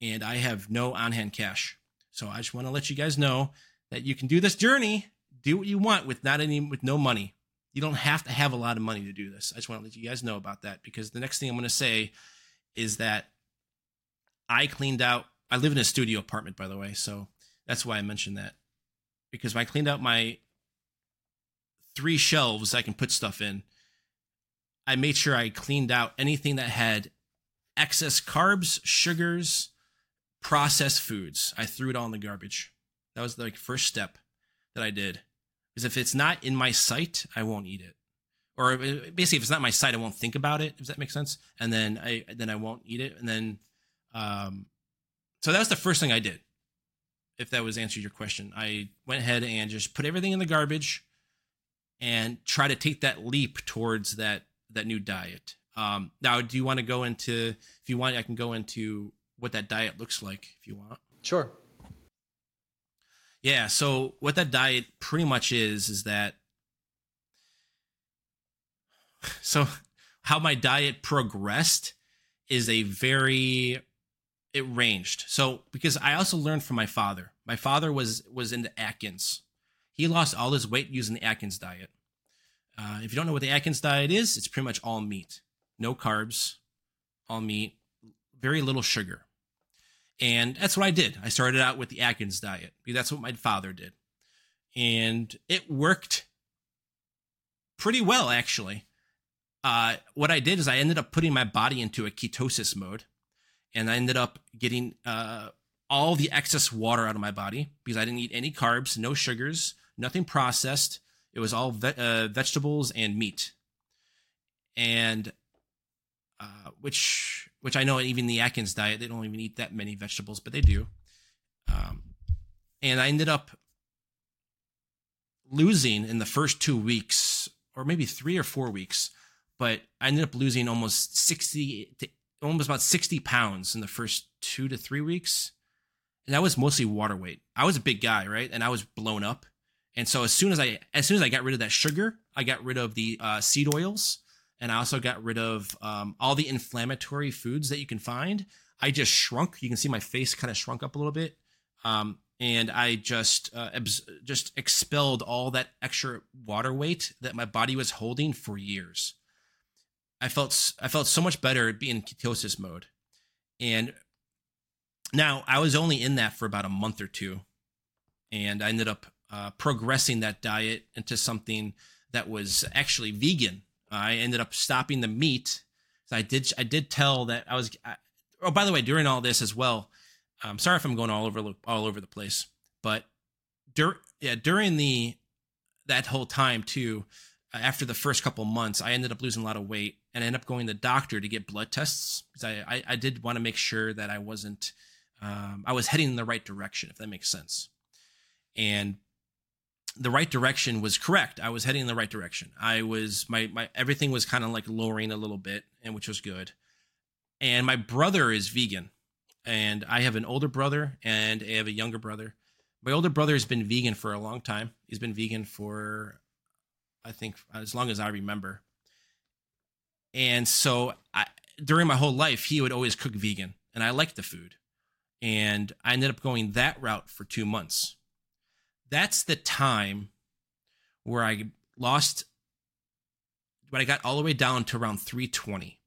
and I have no on hand cash. So I just want to let you guys know that you can do this journey, do what you want with not any with no money. You don't have to have a lot of money to do this. I just want to let you guys know about that because the next thing I'm going to say is that I cleaned out. I live in a studio apartment, by the way, so that's why I mentioned that because I cleaned out my three shelves I can put stuff in. I made sure I cleaned out anything that had excess carbs, sugars, processed foods. I threw it all in the garbage. That was the like, first step that I did. Because if it's not in my sight, I won't eat it. Or uh, basically, if it's not my sight, I won't think about it. Does that make sense? And then I then I won't eat it. And then, um, so that was the first thing I did. If that was answered your question, I went ahead and just put everything in the garbage and try to take that leap towards that that new diet. Um, now, do you want to go into? If you want, I can go into what that diet looks like. If you want, sure. Yeah. So what that diet pretty much is is that so how my diet progressed is a very it ranged. So because I also learned from my father. My father was was into Atkins. He lost all his weight using the Atkins diet. Uh, if you don't know what the Atkins diet is, it's pretty much all meat, no carbs, all meat, very little sugar. And that's what I did. I started out with the Atkins diet because that's what my father did. And it worked pretty well, actually. Uh, what I did is I ended up putting my body into a ketosis mode and I ended up getting uh, all the excess water out of my body because I didn't eat any carbs, no sugars, nothing processed. It was all ve- uh, vegetables and meat, and uh, which which I know even the Atkins diet they don't even eat that many vegetables, but they do. Um, and I ended up losing in the first two weeks, or maybe three or four weeks, but I ended up losing almost sixty to almost about 60 pounds in the first two to three weeks. And that was mostly water weight. I was a big guy, right? And I was blown up. And so as soon as I as soon as I got rid of that sugar, I got rid of the uh, seed oils, and I also got rid of um, all the inflammatory foods that you can find. I just shrunk. You can see my face kind of shrunk up a little bit, um, and I just uh, abs- just expelled all that extra water weight that my body was holding for years. I felt I felt so much better being in ketosis mode, and now I was only in that for about a month or two, and I ended up uh, progressing that diet into something that was actually vegan. I ended up stopping the meat. I did I did tell that I was. I, oh, by the way, during all this as well, I'm sorry if I'm going all over all over the place, but dur- yeah, during the that whole time too, after the first couple months, I ended up losing a lot of weight and I ended up going to the doctor to get blood tests because I, I, I did want to make sure that I wasn't, um, I was heading in the right direction, if that makes sense. And the right direction was correct. I was heading in the right direction. I was, my, my, everything was kind of like lowering a little bit and which was good. And my brother is vegan and I have an older brother and I have a younger brother. My older brother has been vegan for a long time. He's been vegan for I think as long as I remember. And so I, during my whole life, he would always cook vegan, and I liked the food. And I ended up going that route for two months. That's the time where I lost, but I got all the way down to around 320.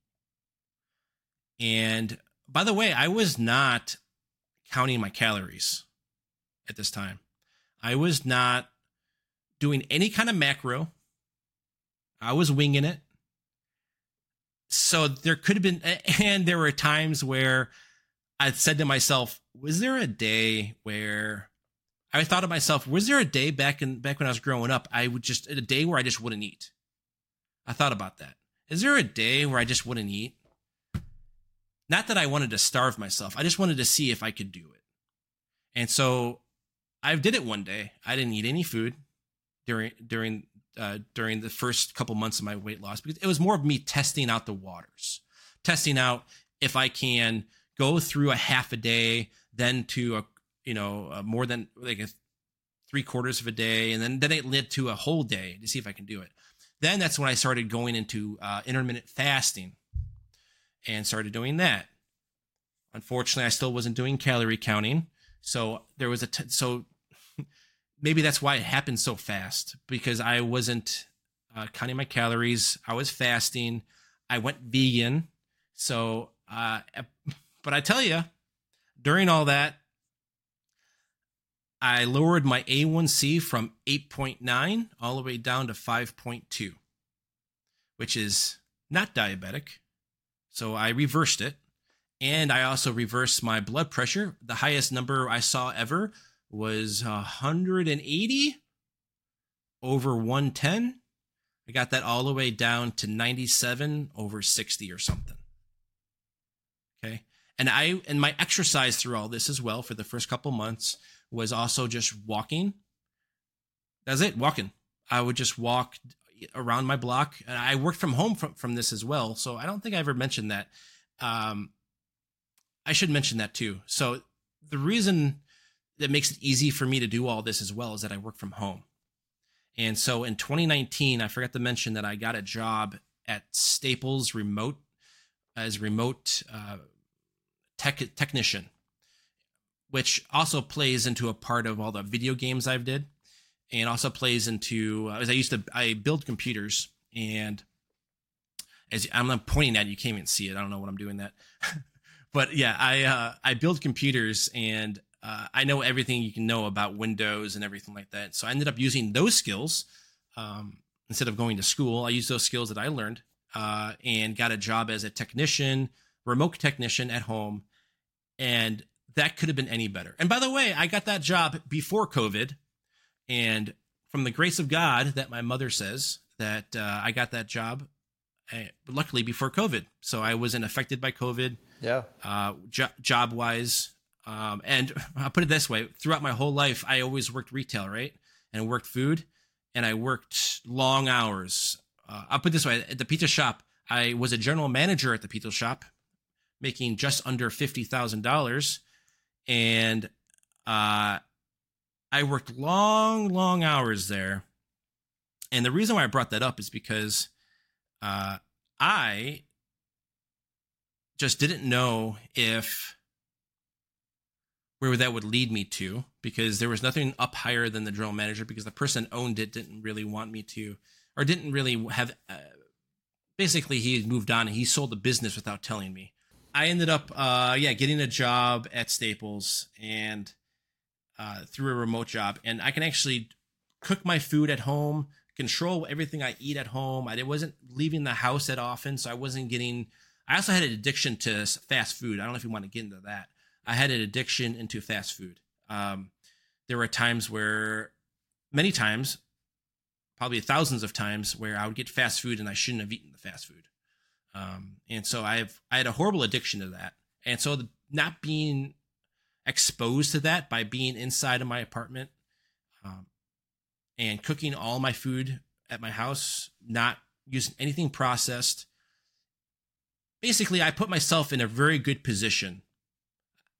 And by the way, I was not counting my calories at this time. I was not doing any kind of macro. I was winging it. So there could have been, and there were times where I said to myself, was there a day where I thought to myself, was there a day back in back when I was growing up, I would just a day where I just wouldn't eat? I thought about that. Is there a day where I just wouldn't eat? Not that I wanted to starve myself. I just wanted to see if I could do it. And so I did it one day. I didn't eat any food during during uh, during the first couple months of my weight loss because it was more of me testing out the waters, testing out if I can go through a half a day, then to a you know more than like a three quarters of a day, and then then it led to a whole day to see if I can do it. Then that's when I started going into uh, intermittent fasting and started doing that. Unfortunately, I still wasn't doing calorie counting, so there was a t- so maybe that's why it happened so fast because I wasn't uh, counting my calories. I was fasting. I went vegan. So, uh, but I tell you, during all that, I lowered my A1C from 8.9 all the way down to 5.2, which is not diabetic. So I reversed it. And I also reversed my blood pressure. The highest number I saw ever was 180 over 110. I got that all the way down to 97 over 60 or something. Okay. And I and my exercise through all this as well for the first couple months was also just walking. That's it, walking. I would just walk around my block. And I worked from home from, from this as well. So I don't think I ever mentioned that. Um, I should mention that too. So the reason that makes it easy for me to do all this as well is that I work from home. And so in 2019, I forgot to mention that I got a job at Staples Remote as remote uh, tech technician, which also plays into a part of all the video games I've did, and also plays into uh, as I used to I build computers and as I'm not pointing at you, can't even see it. I don't know what I'm doing that, but yeah, I uh, I build computers and uh, I know everything you can know about Windows and everything like that. So I ended up using those skills um, instead of going to school. I used those skills that I learned uh, and got a job as a technician, remote technician at home, and that could have been any better. And by the way, I got that job before COVID, and from the grace of God, that my mother says that uh, I got that job. Uh, luckily before COVID, so I wasn't affected by COVID. Yeah. Uh, jo- job wise, um, and I'll put it this way: throughout my whole life, I always worked retail, right, and worked food, and I worked long hours. Uh, I'll put this way: at the pizza shop, I was a general manager at the pizza shop, making just under fifty thousand dollars, and uh, I worked long, long hours there. And the reason why I brought that up is because uh, I just didn't know if where that would lead me to because there was nothing up higher than the drill manager because the person owned it didn't really want me to or didn't really have uh, basically he moved on and he sold the business without telling me i ended up uh yeah getting a job at staples and uh through a remote job and i can actually cook my food at home control everything i eat at home i wasn't leaving the house that often so i wasn't getting i also had an addiction to fast food i don't know if you want to get into that I had an addiction into fast food. Um, there were times where, many times, probably thousands of times, where I would get fast food and I shouldn't have eaten the fast food. Um, and so I've I had a horrible addiction to that. And so the, not being exposed to that by being inside of my apartment um, and cooking all my food at my house, not using anything processed. Basically, I put myself in a very good position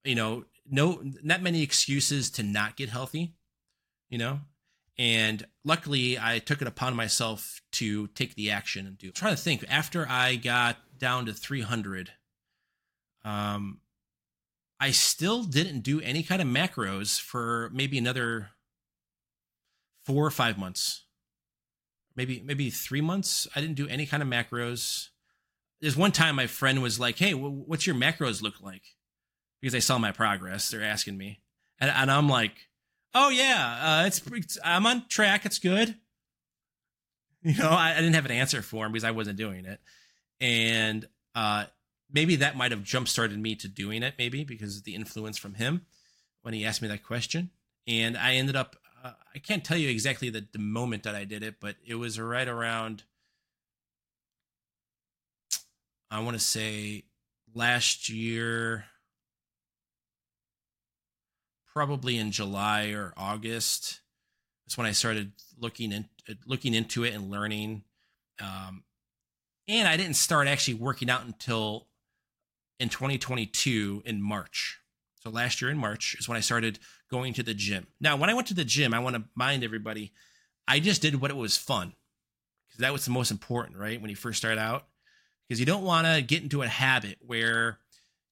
you know, no, not many excuses to not get healthy, you know, and luckily I took it upon myself to take the action and do. I'm trying to think after I got down to 300, um, I still didn't do any kind of macros for maybe another four or five months, maybe maybe three months. I didn't do any kind of macros. There's one time my friend was like, "Hey, what's your macros look like?" because they saw my progress. They're asking me, and, and I'm like, "Oh yeah, uh, it's, it's, I'm on track. It's good." You know, I, I, didn't have an answer for him because I wasn't doing it, and uh, maybe that might have jump started me to doing it. Maybe because of the influence from him when he asked me that question, and I ended up. Uh, I can't tell you exactly the, the moment that I did it, but it was right around. I want to say last year probably in July or August. That's when I started looking in, looking into it and learning. Um, and I didn't start actually working out until in 2022 in March. So last year in March is when I started going to the gym. Now, when I went to the gym, I want to mind everybody, I just did what it was fun because that was the most important, right? When you first start out, because you don't want to get into a habit where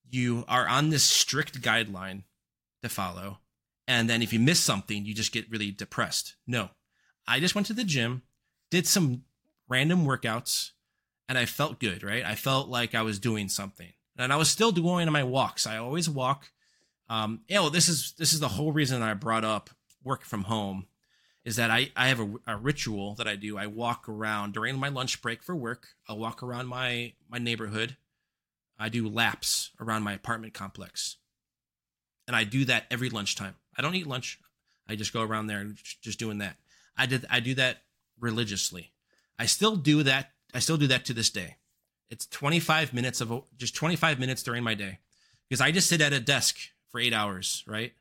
you are on this strict guideline to follow. And then if you miss something, you just get really depressed. No, I just went to the gym, did some random workouts, and I felt good, right? I felt like I was doing something. And I was still doing my walks. I always walk. Um, you know, this is this is the whole reason I brought up work from home is that I, I have a, a, ritual that I do. I walk around during my lunch break for work. I'll walk around my my neighborhood. I do laps around my apartment complex and I do that every lunchtime. I don't eat lunch. I just go around there and just doing that. I did I do that religiously. I still do that. I still do that to this day. It's 25 minutes of just 25 minutes during my day because I just sit at a desk for 8 hours, right?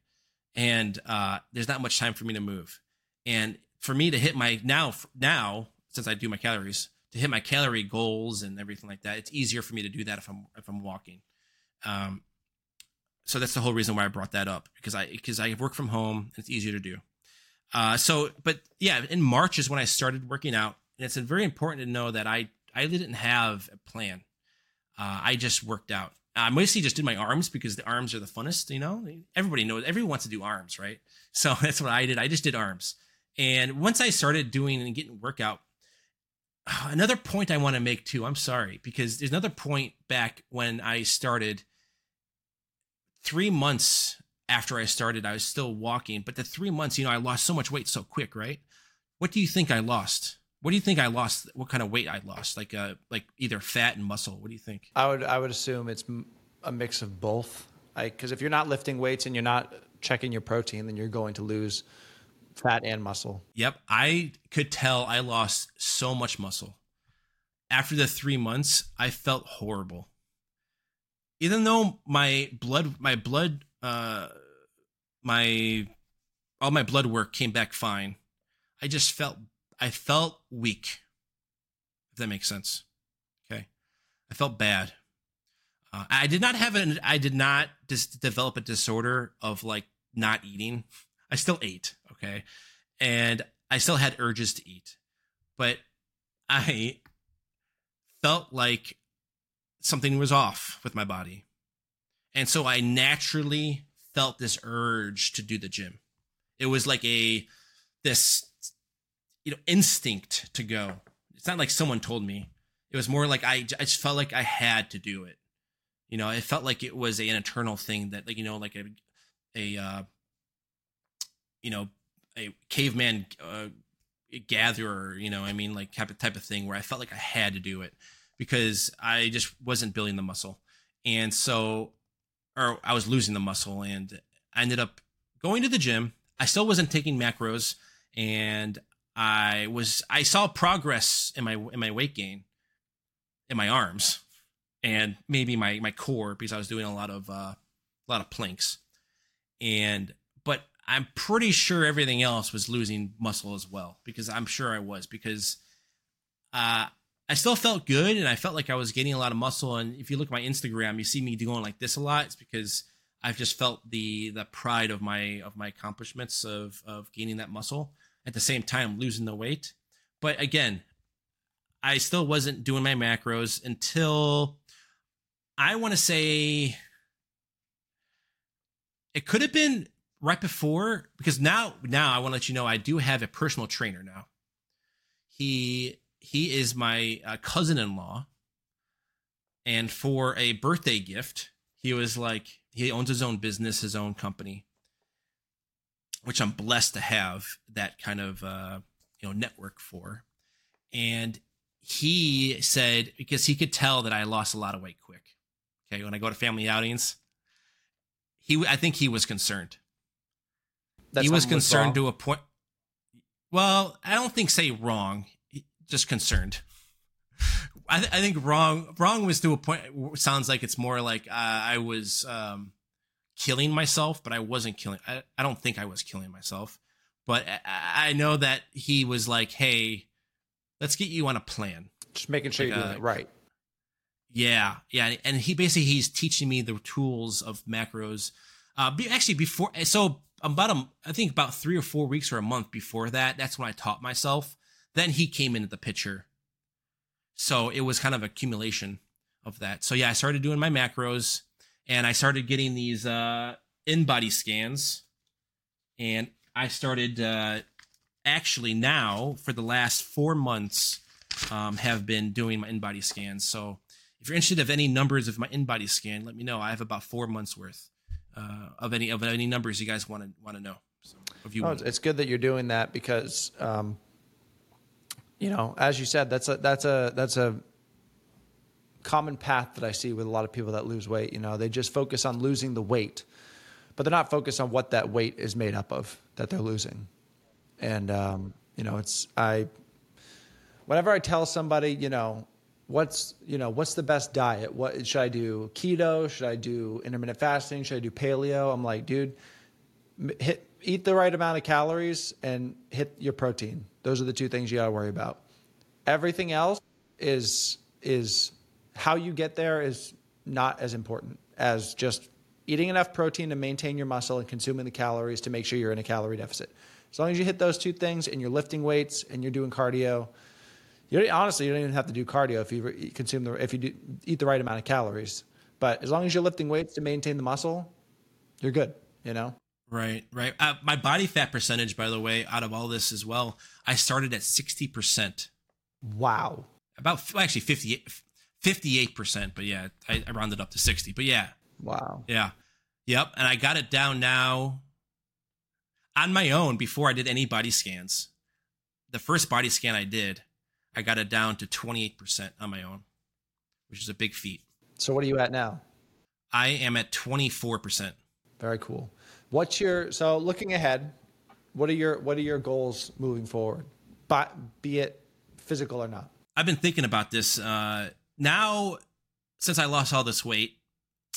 And uh, there's not much time for me to move. And for me to hit my now now since I do my calories to hit my calorie goals and everything like that, it's easier for me to do that if I'm if I'm walking. Um, so that's the whole reason why I brought that up because I because I work from home. It's easier to do. Uh, so, but yeah, in March is when I started working out, and it's very important to know that I I didn't have a plan. Uh, I just worked out. I mostly just did my arms because the arms are the funnest. You know, everybody knows everyone wants to do arms, right? So that's what I did. I just did arms. And once I started doing and getting workout, another point I want to make too. I'm sorry because there's another point back when I started. Three months after I started, I was still walking, but the three months, you know, I lost so much weight so quick, right? What do you think I lost? What do you think I lost? What kind of weight I lost? Like, uh, like either fat and muscle. What do you think? I would, I would assume it's a mix of both. Because if you're not lifting weights and you're not checking your protein, then you're going to lose fat and muscle. Yep, I could tell I lost so much muscle. After the three months, I felt horrible. Even though my blood, my blood, uh, my all my blood work came back fine, I just felt I felt weak. If that makes sense. Okay, I felt bad. Uh, I did not have an. I did not just develop a disorder of like not eating. I still ate, okay, and I still had urges to eat, but I felt like something was off with my body, and so I naturally felt this urge to do the gym. It was like a this you know instinct to go. It's not like someone told me. It was more like I, I just felt like I had to do it. You know, it felt like it was an eternal thing that, like, you know, like a, a, uh, you know, a caveman uh, gatherer. You know, I mean, like type of type of thing where I felt like I had to do it because I just wasn't building the muscle, and so, or I was losing the muscle, and I ended up going to the gym. I still wasn't taking macros, and I was I saw progress in my in my weight gain in my arms and maybe my my core because I was doing a lot of uh, a lot of planks, and but I'm pretty sure everything else was losing muscle as well because I'm sure I was because uh, I still felt good and I felt like I was gaining a lot of muscle. And if you look at my Instagram, you see me going like this a lot. It's because I've just felt the the pride of my of my accomplishments of of gaining that muscle at the same time losing the weight. But again, I still wasn't doing my macros until I want to say it could have been right before because now now I want to let you know I do have a personal trainer now. He he is my uh, cousin-in-law and for a birthday gift, he was like he owns his own business, his own company, which I'm blessed to have that kind of uh, you know network for. And he said because he could tell that I lost a lot of weight quick Okay, when I go to family outings, he I think he was concerned. That he was concerned was to a point. Well, I don't think say wrong, just concerned. I, th- I think wrong wrong was to a point. Sounds like it's more like uh, I was um, killing myself, but I wasn't killing. I, I don't think I was killing myself, but I, I know that he was like, "Hey, let's get you on a plan." Just making sure like, you're doing uh, it right. Yeah, yeah, and he basically he's teaching me the tools of macros. Uh, be, actually, before so about a, I think about three or four weeks or a month before that, that's when I taught myself. Then he came into the picture, so it was kind of accumulation of that. So yeah, I started doing my macros, and I started getting these uh, in body scans, and I started uh, actually now for the last four months um, have been doing my in body scans. So if you're interested of any numbers of my in body scan, let me know. I have about four months worth uh, of any of any numbers you guys want to want to know. So, if you, oh, it's good that you're doing that because, um, you know, as you said, that's a that's a that's a common path that I see with a lot of people that lose weight. You know, they just focus on losing the weight, but they're not focused on what that weight is made up of that they're losing. And um, you know, it's I. Whenever I tell somebody, you know, what's you know what's the best diet what should i do keto should i do intermittent fasting should i do paleo i'm like dude hit eat the right amount of calories and hit your protein those are the two things you got to worry about everything else is is how you get there is not as important as just eating enough protein to maintain your muscle and consuming the calories to make sure you're in a calorie deficit as long as you hit those two things and you're lifting weights and you're doing cardio You honestly, you don't even have to do cardio if you consume the if you do, eat the right amount of calories. But as long as you're lifting weights to maintain the muscle, you're good. You know. Right, right. Uh, my body fat percentage, by the way, out of all this as well, I started at sixty percent. Wow. About well, actually 58 percent, but yeah, I, I rounded up to sixty. But yeah. Wow. Yeah. Yep. And I got it down now on my own before I did any body scans. The first body scan I did, I got it down to 28% on my own, which is a big feat. So what are you at now? I am at 24%. Very cool. What's your so looking ahead, what are your what are your goals moving forward? But be it physical or not. I've been thinking about this uh now since I lost all this weight.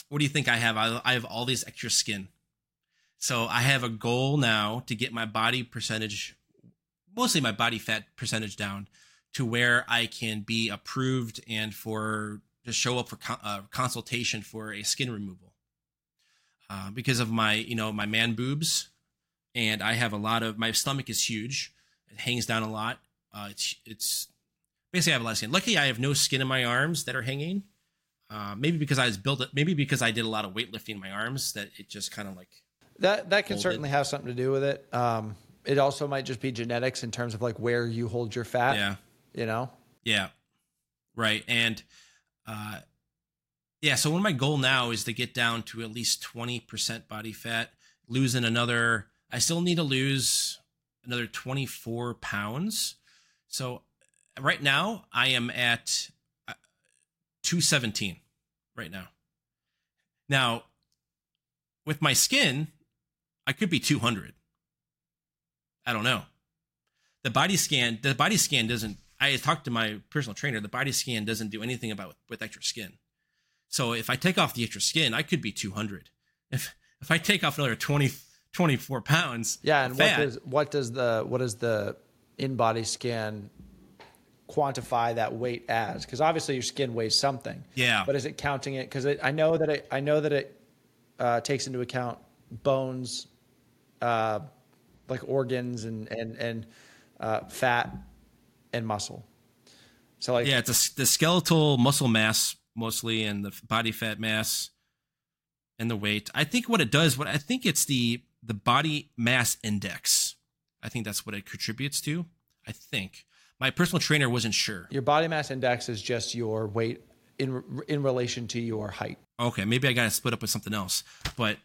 What do you think I have? I, I have all these extra skin. So I have a goal now to get my body percentage mostly my body fat percentage down to where I can be approved and for to show up for uh, consultation for a skin removal uh, because of my you know my man boobs. And I have a lot of my stomach is huge. It hangs down a lot. Uh, it's it's basically I have a lot of skin. Luckily I have no skin in my arms that are hanging. Uh, maybe because I was built up maybe because I did a lot of weightlifting in my arms that it just kind of like that that can certainly have something to do with it. Um, it also might just be genetics in terms of like where you hold your fat yeah. you know? Yeah. Right. And uh yeah, so one of my goal now is to get down to at least 20% body fat, losing another I still need to lose another 24 pounds. So right now I am at uh, 217 right now. Now, with my skin, I could be 200. I don't know. The body scan, the body scan doesn't I talked to my personal trainer. The body scan doesn't do anything about with extra skin. So if I take off the extra skin, I could be 200. If if I take off another 20, 24 pounds, yeah. And fat, what does what does the what does the in body scan quantify that weight as? Because obviously your skin weighs something. Yeah. But is it counting it? Because I know that it I know that it uh, takes into account bones, uh, like organs and and and uh, fat and muscle. So like yeah, it's a, the skeletal muscle mass mostly, and the body fat mass, and the weight. I think what it does, what I think it's the the body mass index. I think that's what it contributes to. I think my personal trainer wasn't sure. Your body mass index is just your weight in in relation to your height. Okay, maybe I got to split up with something else. But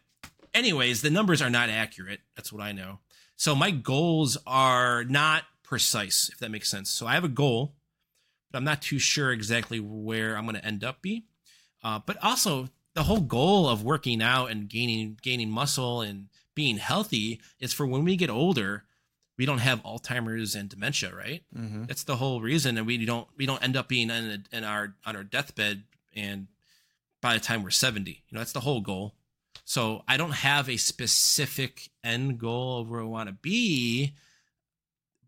anyways, the numbers are not accurate. That's what I know. So my goals are not precise, if that makes sense. So I have a goal, but I'm not too sure exactly where I'm going to end up be. Uh, but also, the whole goal of working out and gaining gaining muscle and being healthy is for when we get older, we don't have Alzheimer's and dementia, right? Mm-hmm. That's the whole reason, and we don't we don't end up being in, in our on our deathbed and by the time we're 70. You know, that's the whole goal. So I don't have a specific end goal of where I want to be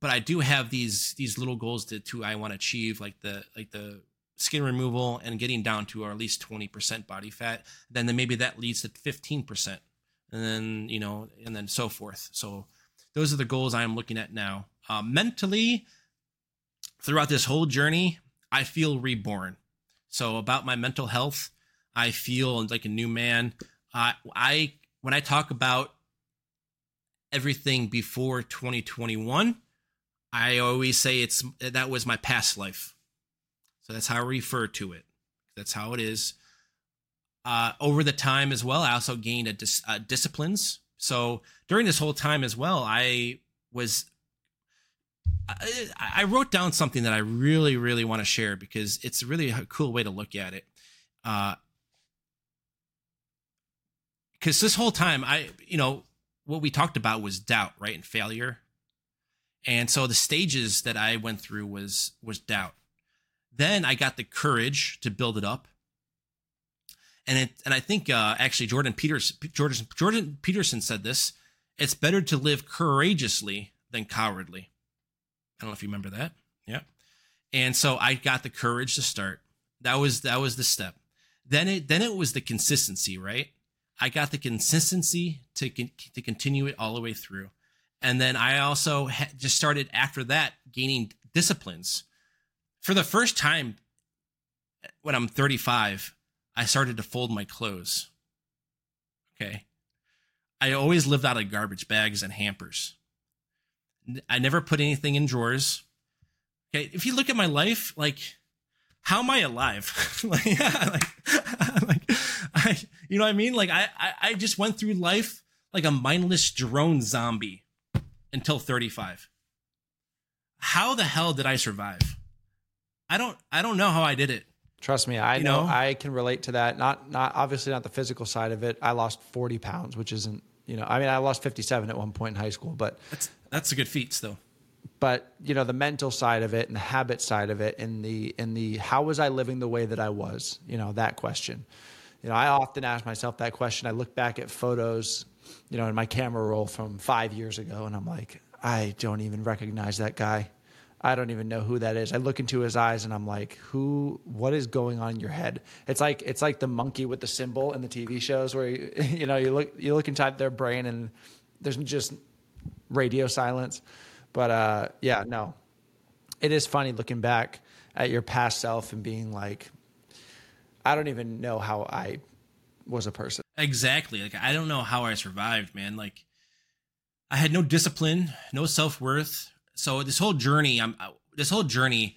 but I do have these these little goals to, to I want to achieve, like the like the skin removal and getting down to or at least 20% body fat. Then, then maybe that leads to 15%. And then, you know, and then so forth. So those are the goals I'm looking at now. Uh, mentally, throughout this whole journey, I feel reborn. So about my mental health, I feel like a new man. Uh, I when I talk about everything before 2021, I always say it's that was my past life. So that's how I refer to it. That's how it is. Uh, over the time as well, I also gained a dis- uh, disciplines. So during this whole time as well, I was I, I, wrote down something that I really, really want to share because it's really a cool way to look at it. Uh, because this whole time, I, you know, what we talked about was doubt, right, and failure. And so the stages that I went through was was doubt. Then I got the courage to build it up. And it and I think uh, actually Jordan Peters Jordan Jordan Peterson said this. It's better to live courageously than cowardly. I don't know if you remember that. Yeah. And so I got the courage to start. That was that was the step. Then it then it was the consistency, right? I got the consistency to to continue it all the way through. And then I also ha- just started after that gaining disciplines. for the first time when I'm 35, I started to fold my clothes. Okay. I always lived out of garbage bags and hampers. I never put anything in drawers. Okay. If you look at my life, like, how am I alive? like, yeah, like, like, I, you know what I mean? Like, I, I, I just went through life like a mindless drone zombie until 35. How the hell did I survive? I don't, I don't know how I did it. Trust me, I you know, know I can relate to that. Not not obviously not the physical side of it. I lost 40 pounds, which isn't, you know, I mean I lost 57 at one point in high school, but that's that's a good feat still. But, you know, the mental side of it and the habit side of it and the and the how was I living the way that I was? You know, that question. You know, I often ask myself that question. I look back at photos, you know, in my camera roll from 5 years ago and I'm like, I don't even recognize that guy. I don't even know who that is. I look into his eyes and I'm like, who? What is going on in your head? It's like it's like the monkey with the cymbal in the TV shows where you, you know you look you look inside their brain and there's just radio silence. But uh, yeah, no, it is funny looking back at your past self and being like, I don't even know how I was a person. Exactly. Like I don't know how I survived, man. Like I had no discipline, no self worth, so this whole journey i'm uh, this whole journey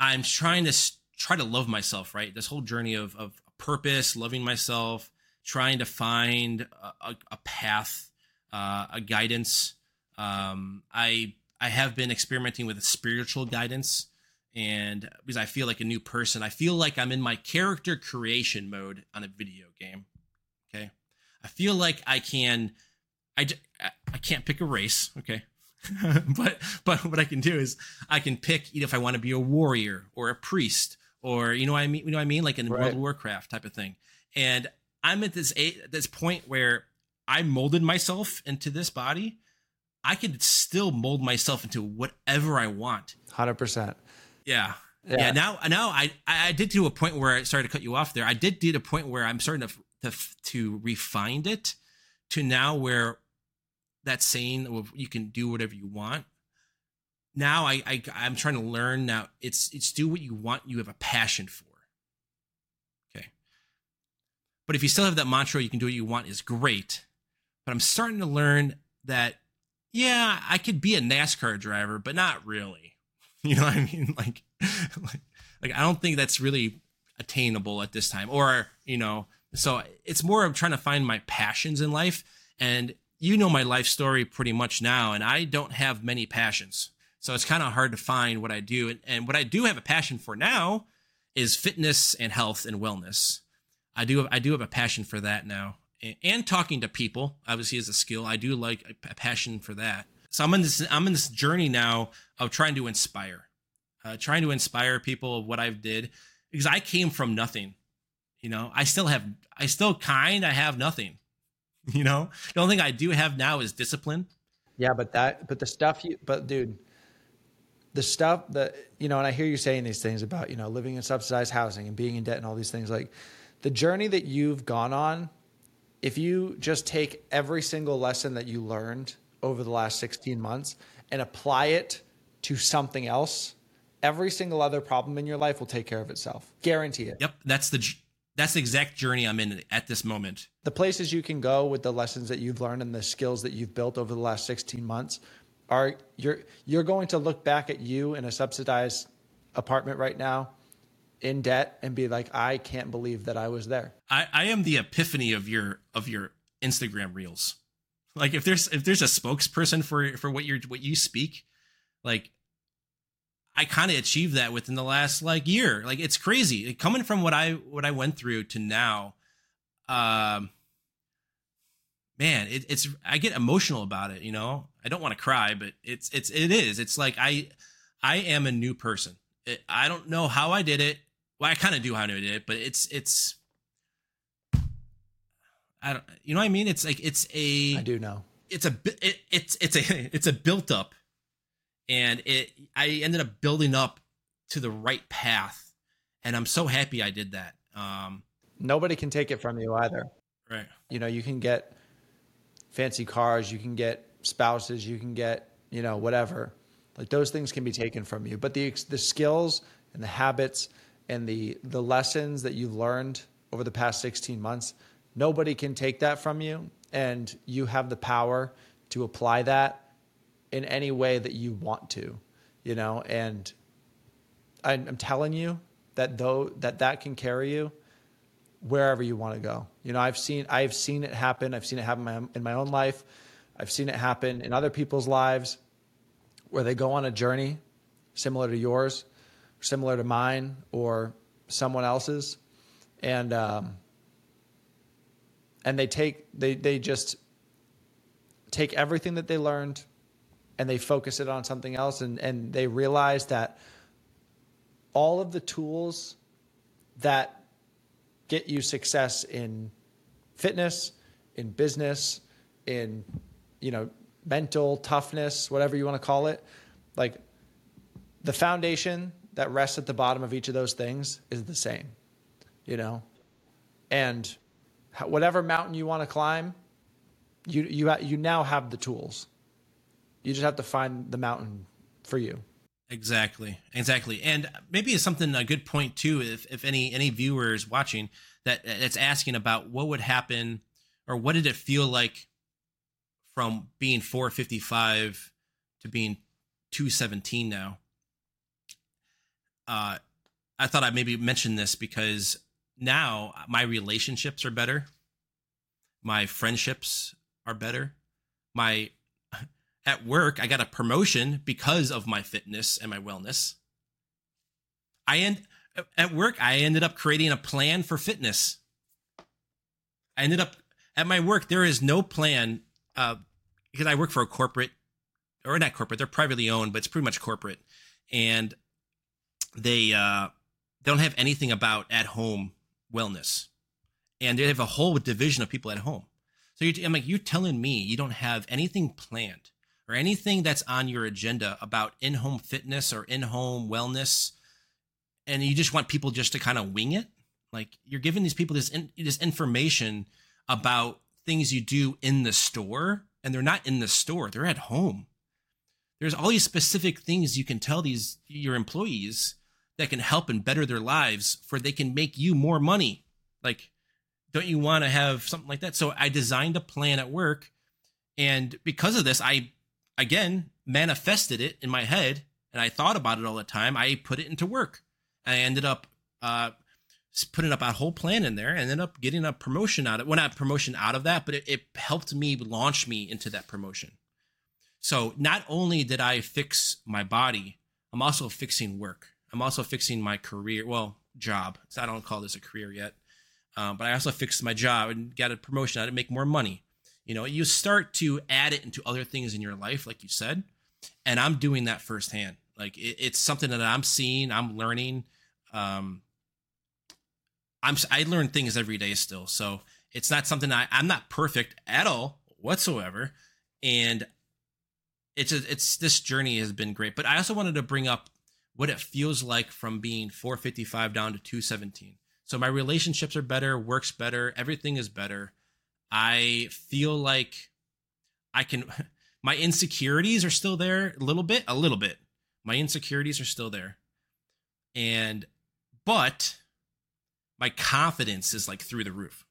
i'm trying to try to love myself right this whole journey of of purpose loving myself trying to find a, a path uh, a guidance um, i i have been experimenting with spiritual guidance and because i feel like a new person i feel like i'm in my character creation mode on a video game okay i feel like i can i i can't pick a race okay but but what I can do is I can pick you know, if I want to be a warrior or a priest or you know what I mean you know what I mean like in right. World of Warcraft type of thing. And I'm at this at this point where I molded myself into this body. I can still mold myself into whatever I want. Hundred percent. Yeah. yeah. Yeah. Now, now I, I did to a point where I started to cut you off there. I did do a point where I'm starting to, to, to refine it to now where that saying you can do whatever you want. Now I, I i'm trying to learn now it's it's do what you want you have a passion for. Okay. But if you still have that mantra you can do what you want is great. But i'm starting to learn that yeah i could be a nascar driver but not really. You know what i mean? Like like, like i don't think that's really attainable at this time. Or you know so it's more of trying to find my passions in life and you know my life story pretty much now, and I don't have many passions. So it's kind of hard to find what I do. And, and, what I do have a passion for now is fitness and health and wellness. I do have, I do have a passion for that now. And, and talking to people, obviously, is a skill. I do like a, a passion for that. So I'm in this I'm in this journey now of trying to inspire, uh, trying to inspire people of what I've did because I came from nothing. You know, I still have I still kind I have nothing You know, the only thing I do have now is discipline. Yeah, but that, but the stuff you, but dude, the stuff that you know, and I hear you saying these things about you know living in subsidized housing and being in debt and all these things. Like the journey that you've gone on, if you just take every single lesson that you learned over the last 16 months and apply it to something else, every single other problem in your life will take care of itself. Guarantee it. Yep, that's the that's the exact journey I'm in at this moment. The places you can go with the lessons that you've learned and the skills that you've built over the last 16 months are you're you're going to look back at you in a subsidized apartment right now in debt and be like I can't believe that I was there. I I am the epiphany of your of your Instagram reels. Like if there's if there's a spokesperson for for what you're what you speak, like I kind of achieved that within the last like year. Like it's crazy coming from what I what I went through to now. Um, man, it, it's I get emotional about it. You know, I don't want to cry, but it's it's it is. It's like I I am a new person. It, I don't know how I did it. Well, I kind of do how I did it, but it's it's. I don't. You know what I mean? It's like it's a. I do know. It's a it, it's it's a it's a built up and it I ended up building up to the right path, and I'm so happy I did that. Um, Nobody can take it from you either. Right. You know, you can get fancy cars, you can get spouses, you can get you know whatever. Like those things can be taken from you, but the the skills and the habits and the the lessons that you've learned over the past 16 months, nobody can take that from you and you have the power to apply that in any way that you want to, you know, and I'm telling you that though that that can carry you wherever you want to go. You know, I've seen I've seen it happen. I've seen it happen in my, in my own life. I've seen it happen in other people's lives where they go on a journey similar to yours, similar to mine, or someone else's, and um, and they take they they just take everything that they learned and they focus it on something else and and they realize that all of the tools that get you success in fitness, in business, in you know, mental toughness, whatever you want to call it, like the foundation that rests at the bottom of each of those things is the same, you know? And whatever mountain you want to climb, you you you now have the tools. You just have to find the mountain for you. Exactly, exactly, and maybe it's something a good point too. If if any any viewers watching that that's asking about what would happen or what did it feel like from being 455 to being 217 now. Uh, I thought I'd maybe mention this because now my relationships are better. My friendships are better. My at work, I got a promotion because of my fitness and my wellness. I end at work, I ended up creating a plan for fitness. I ended up at my work, there is no plan uh, because I work for a corporate or not corporate, they're privately owned, but it's pretty much corporate. And they uh, don't have anything about at home wellness. And they have a whole division of people at home. So I'm like, you're telling me you don't have anything planned or anything that's on your agenda about in-home fitness or in-home wellness, and you just want people just to kind of wing it. Like you're giving these people this in, this information about things you do in the store, and they're not in the store; they're at home. There's all these specific things you can tell these your employees that can help and better their lives, for they can make you more money. Like don't you want to have something like that? So I designed a plan at work. And because of this, I again manifested it in my head and I thought about it all the time. I put it into work. I ended up uh, putting up a whole plan in there and ended up getting a promotion out of well, not promotion out of that, but it, it helped me launch me into that promotion. So not only did I fix my body, I'm also fixing work. I'm also fixing my career. Well, job. So I don't call this a career yet. Um, but I also fixed my job and got a promotion. I to make more money. You know, you start to add it into other things in your life, like you said. And I'm doing that firsthand. Like it, it's something that I'm seeing, I'm learning. Um, I'm I learn things every day still, so it's not something I I'm not perfect at all whatsoever, and it's a, it's this journey has been great. But I also wanted to bring up what it feels like from being 455 down to 217 so my relationships are better, works better, everything is better. I feel like I can my insecurities are still there a little bit, a little bit. My insecurities are still there. And but my confidence is like through the roof.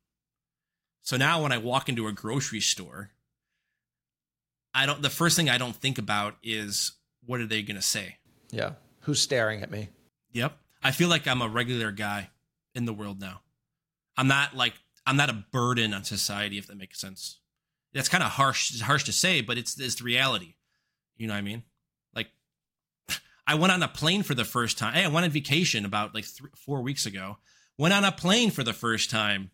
So now when I walk into a grocery store, I don't the first thing I don't think about is what are they going to say? Yeah. Who's staring at me? Yep. I feel like I'm a regular guy in the world now. I'm not like I'm not a burden on society, if that makes sense. That's kind of harsh, it's harsh to say, but it's it's the reality. You know what I mean? Like, I went on a plane for the first time. Hey, I went on vacation about like three, four weeks ago. Went on a plane for the first time.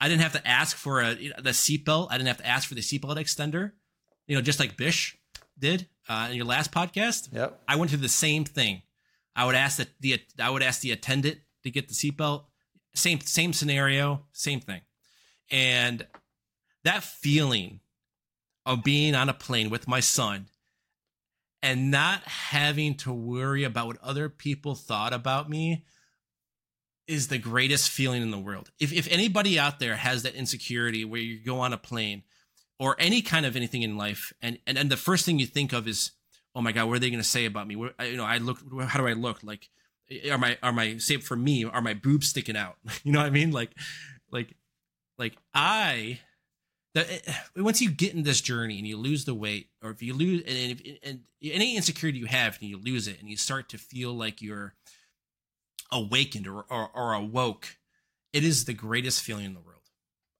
I didn't have to ask for a the seatbelt. I didn't have to ask for the seatbelt extender. You know, just like Bish did uh, in your last podcast. Yep. I went through the same thing. I would ask the, the I would ask the attendant to get the seatbelt. Same same scenario, same thing. And that feeling of being on a plane with my son and not having to worry about what other people thought about me is the greatest feeling in the world. If if anybody out there has that insecurity where you go on a plane or any kind of anything in life and and, and the first thing you think of is oh my god what are they going to say about me Where, you know i look how do i look like are my are my say for me are my boobs sticking out? You know what i mean? Like like like i that eh, once you get in this journey and you lose the weight or if you lose and, if, and any insecurity you have and you lose it and you start to feel like you're awakened or, or, or awoke it is the greatest feeling in the world.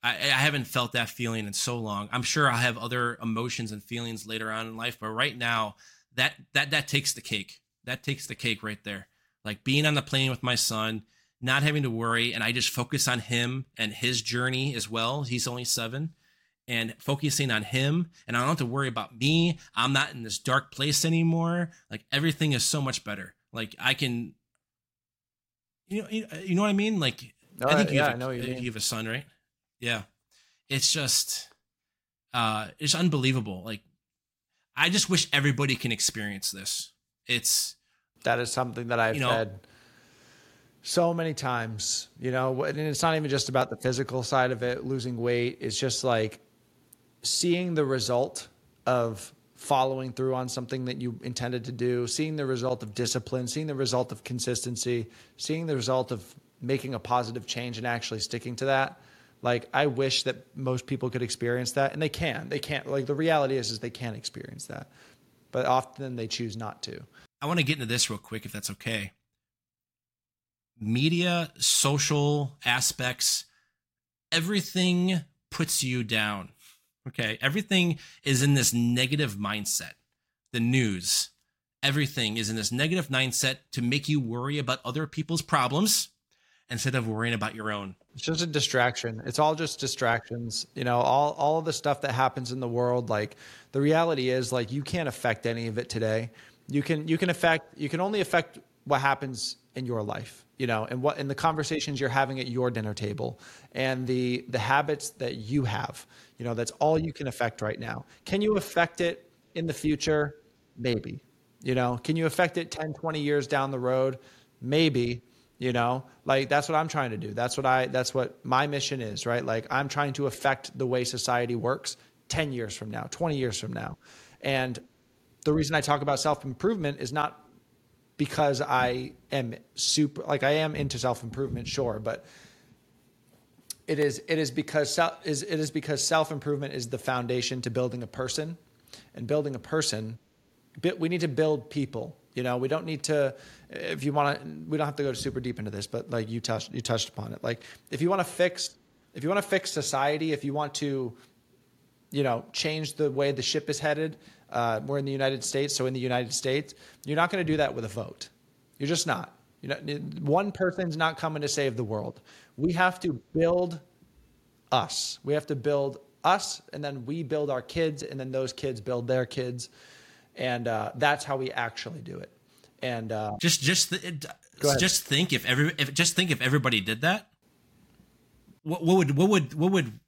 I, I haven't felt that feeling in so long. I'm sure i'll have other emotions and feelings later on in life but right now that that that takes the cake. That takes the cake right there like being on the plane with my son not having to worry and i just focus on him and his journey as well. He's only seven and focusing on him and i don't have to worry about me. I'm not in this dark place anymore. Like everything is so much better. Like i can you know you know what i mean? Like no, i think yeah, you, have I know a, you, you have a son right? Yeah. It's just uh it's unbelievable. Like i just wish everybody can experience this. It's that is something that I've you know, said so many times, you know, and it's not even just about the physical side of it, losing weight. It's just like seeing the result of following through on something that you intended to do, seeing the result of discipline, seeing the result of consistency, seeing the result of making a positive change and actually sticking to that. Like I wish that most people could experience that and they can. They can't like the reality is is they can't experience that. But often they choose not to. I want to get into this real quick, if that's okay. Media, social aspects, everything puts you down. Okay. Everything is in this negative mindset. The news, everything is in this negative mindset to make you worry about other people's problems instead of worrying about your own. It's just a distraction. It's all just distractions. You know, all all of the stuff that happens in the world, like the reality is like you can't affect any of it today you can you can affect you can only affect what happens in your life you know and what in the conversations you're having at your dinner table and the the habits that you have you know that's all you can affect right now. Can you affect it in the future? Maybe you know. Can you affect it 10 20 years down the road? Maybe you know. Like that's what i'm trying to do. That's what i that's what my mission is right? Like i'm trying to affect the way society works 10 years from now 20 years from now. And the reason I talk about self improvement is not because I am super like I am into self improvement, sure, but it is it is because is it is because self improvement is the foundation to building a person, and building a person, we need to build people. You know, we don't need to. If you want to, we don't have to go super deep into this, but like you touched you touched upon it. Like if you want to fix if you want to fix society, if you want to, you know, change the way the ship is headed, uh, we're in the United States, so in the United States, you're not going to do that with a vote. You're just not. You know, one person's not coming to save the world. We have to build us. We have to build us, and then we build our kids, and then those kids build their kids, and uh, that's how we actually do it. And uh, just, just, th- just think if every, if just think if everybody did that, what, what would, what would, what would,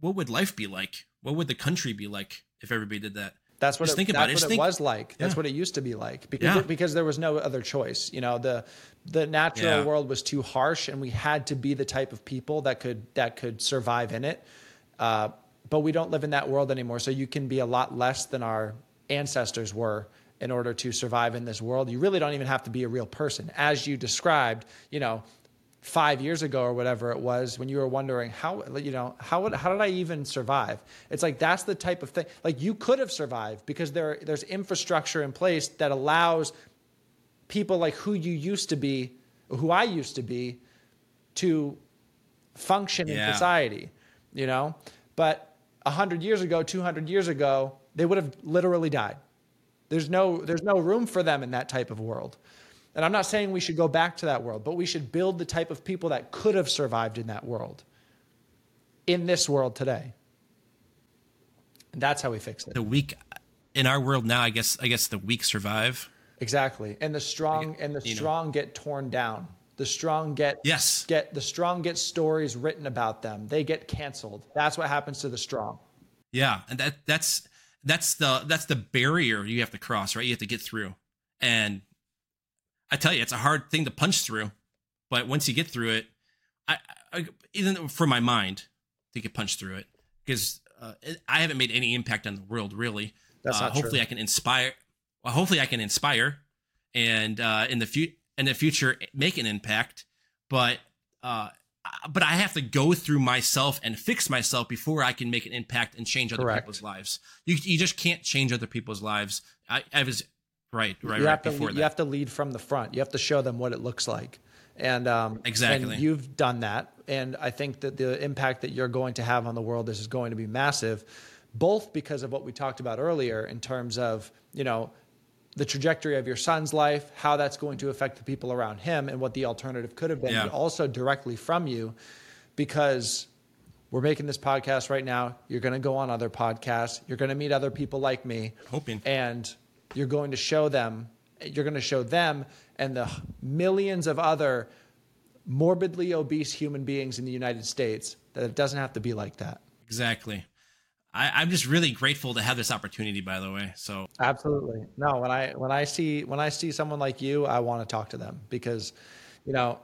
what would life be like? What would the country be like if everybody did that? That's what, it, think about it. what think, it was like. That's yeah. what it used to be like because yeah. because there was no other choice. You know, the the natural yeah. world was too harsh, and we had to be the type of people that could that could survive in it. Uh, but we don't live in that world anymore. So you can be a lot less than our ancestors were in order to survive in this world. You really don't even have to be a real person, as you described. You know, five years ago or whatever it was when you were wondering how you know how would, how did I even survive? It's like that's the type of thing. Like you could have survived because there there's infrastructure in place that allows people like who you used to be, who I used to be, to function yeah. in society. You know, but hundred years ago, two hundred years ago, they would have literally died. There's no there's no room for them in that type of world. And I'm not saying we should go back to that world, but we should build the type of people that could have survived in that world, in this world today. And that's how we fix it. The weak in our world now, I guess. I guess the weak survive. Exactly, and the strong and the strong know. get torn down. The strong get yes get the strong get stories written about them. They get canceled. That's what happens to the strong. Yeah, and that that's that's the that's the barrier you have to cross, right? You have to get through, and I tell you, it's a hard thing to punch through, but once you get through it, I, I even for my mind to get punched through it because uh, I haven't made any impact on the world really. That's uh, hopefully true. I can inspire. Well, hopefully I can inspire, and uh, in the future, in the future make an impact, but uh, but I have to go through myself and fix myself before I can make an impact and change other Correct. people's lives. You you just can't change other people's lives. I, I was right, right, you right have to before lead, you have to lead from the front. You have to show them what it looks like, and um, Exactly. And you've done that, and I think that the impact that you're going to have on the world is, is going to be massive, both because of what we talked about earlier in terms of you know the trajectory of your son's life, how that's going to affect the people around him, and what the alternative could have been, Yeah. but also directly from you, because we're making this podcast right now. You're going to go on other podcasts. You're going to meet other people like me. Hoping. And you're going to show them, you're going to show them and the millions of other morbidly obese human beings in the United States that it doesn't have to be like that. Exactly. I, I'm just really grateful to have this opportunity, by the way. So Absolutely. No, when I when I see when I see someone like you, I want to talk to them because you know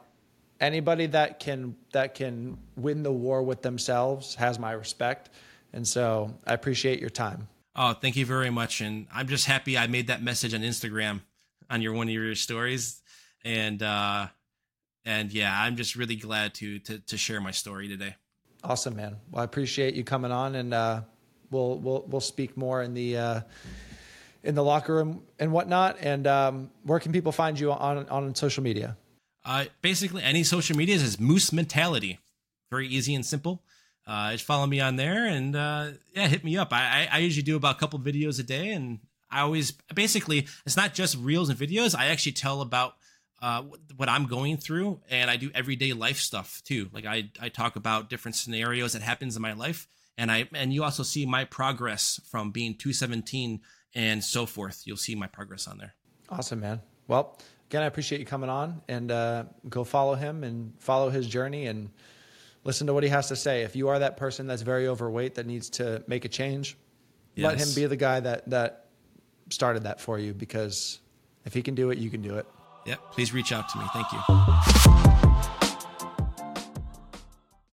anybody that can that can win the war with themselves has my respect. And so I appreciate your time. Oh, thank you very much. And I'm just happy I made that message on Instagram on your one of your stories. And uh and yeah, I'm just really glad to to to share my story today. Awesome, man. Well, I appreciate you coming on, and uh, we'll we'll we'll speak more in the uh, in the locker room and whatnot. And um, where can people find you on on social media? Uh basically any social medias is moose mentality. Very easy and simple. Uh just follow me on there and uh yeah, hit me up. I I, usually do about a couple videos a day and I always basically it's not just reels and videos. I actually tell about uh, what I'm going through, and I do everyday life stuff too. Like I, I talk about different scenarios that happens in my life, and I and you also see my progress from being 217 and so forth. You'll see my progress on there. Awesome, man. Well, again, I appreciate you coming on, and uh, go follow him and follow his journey and listen to what he has to say. If you are that person that's very overweight that needs to make a change, let him be the guy that that started that for you because if he can do it, you can do it. Yeah, please reach out to me. Thank you.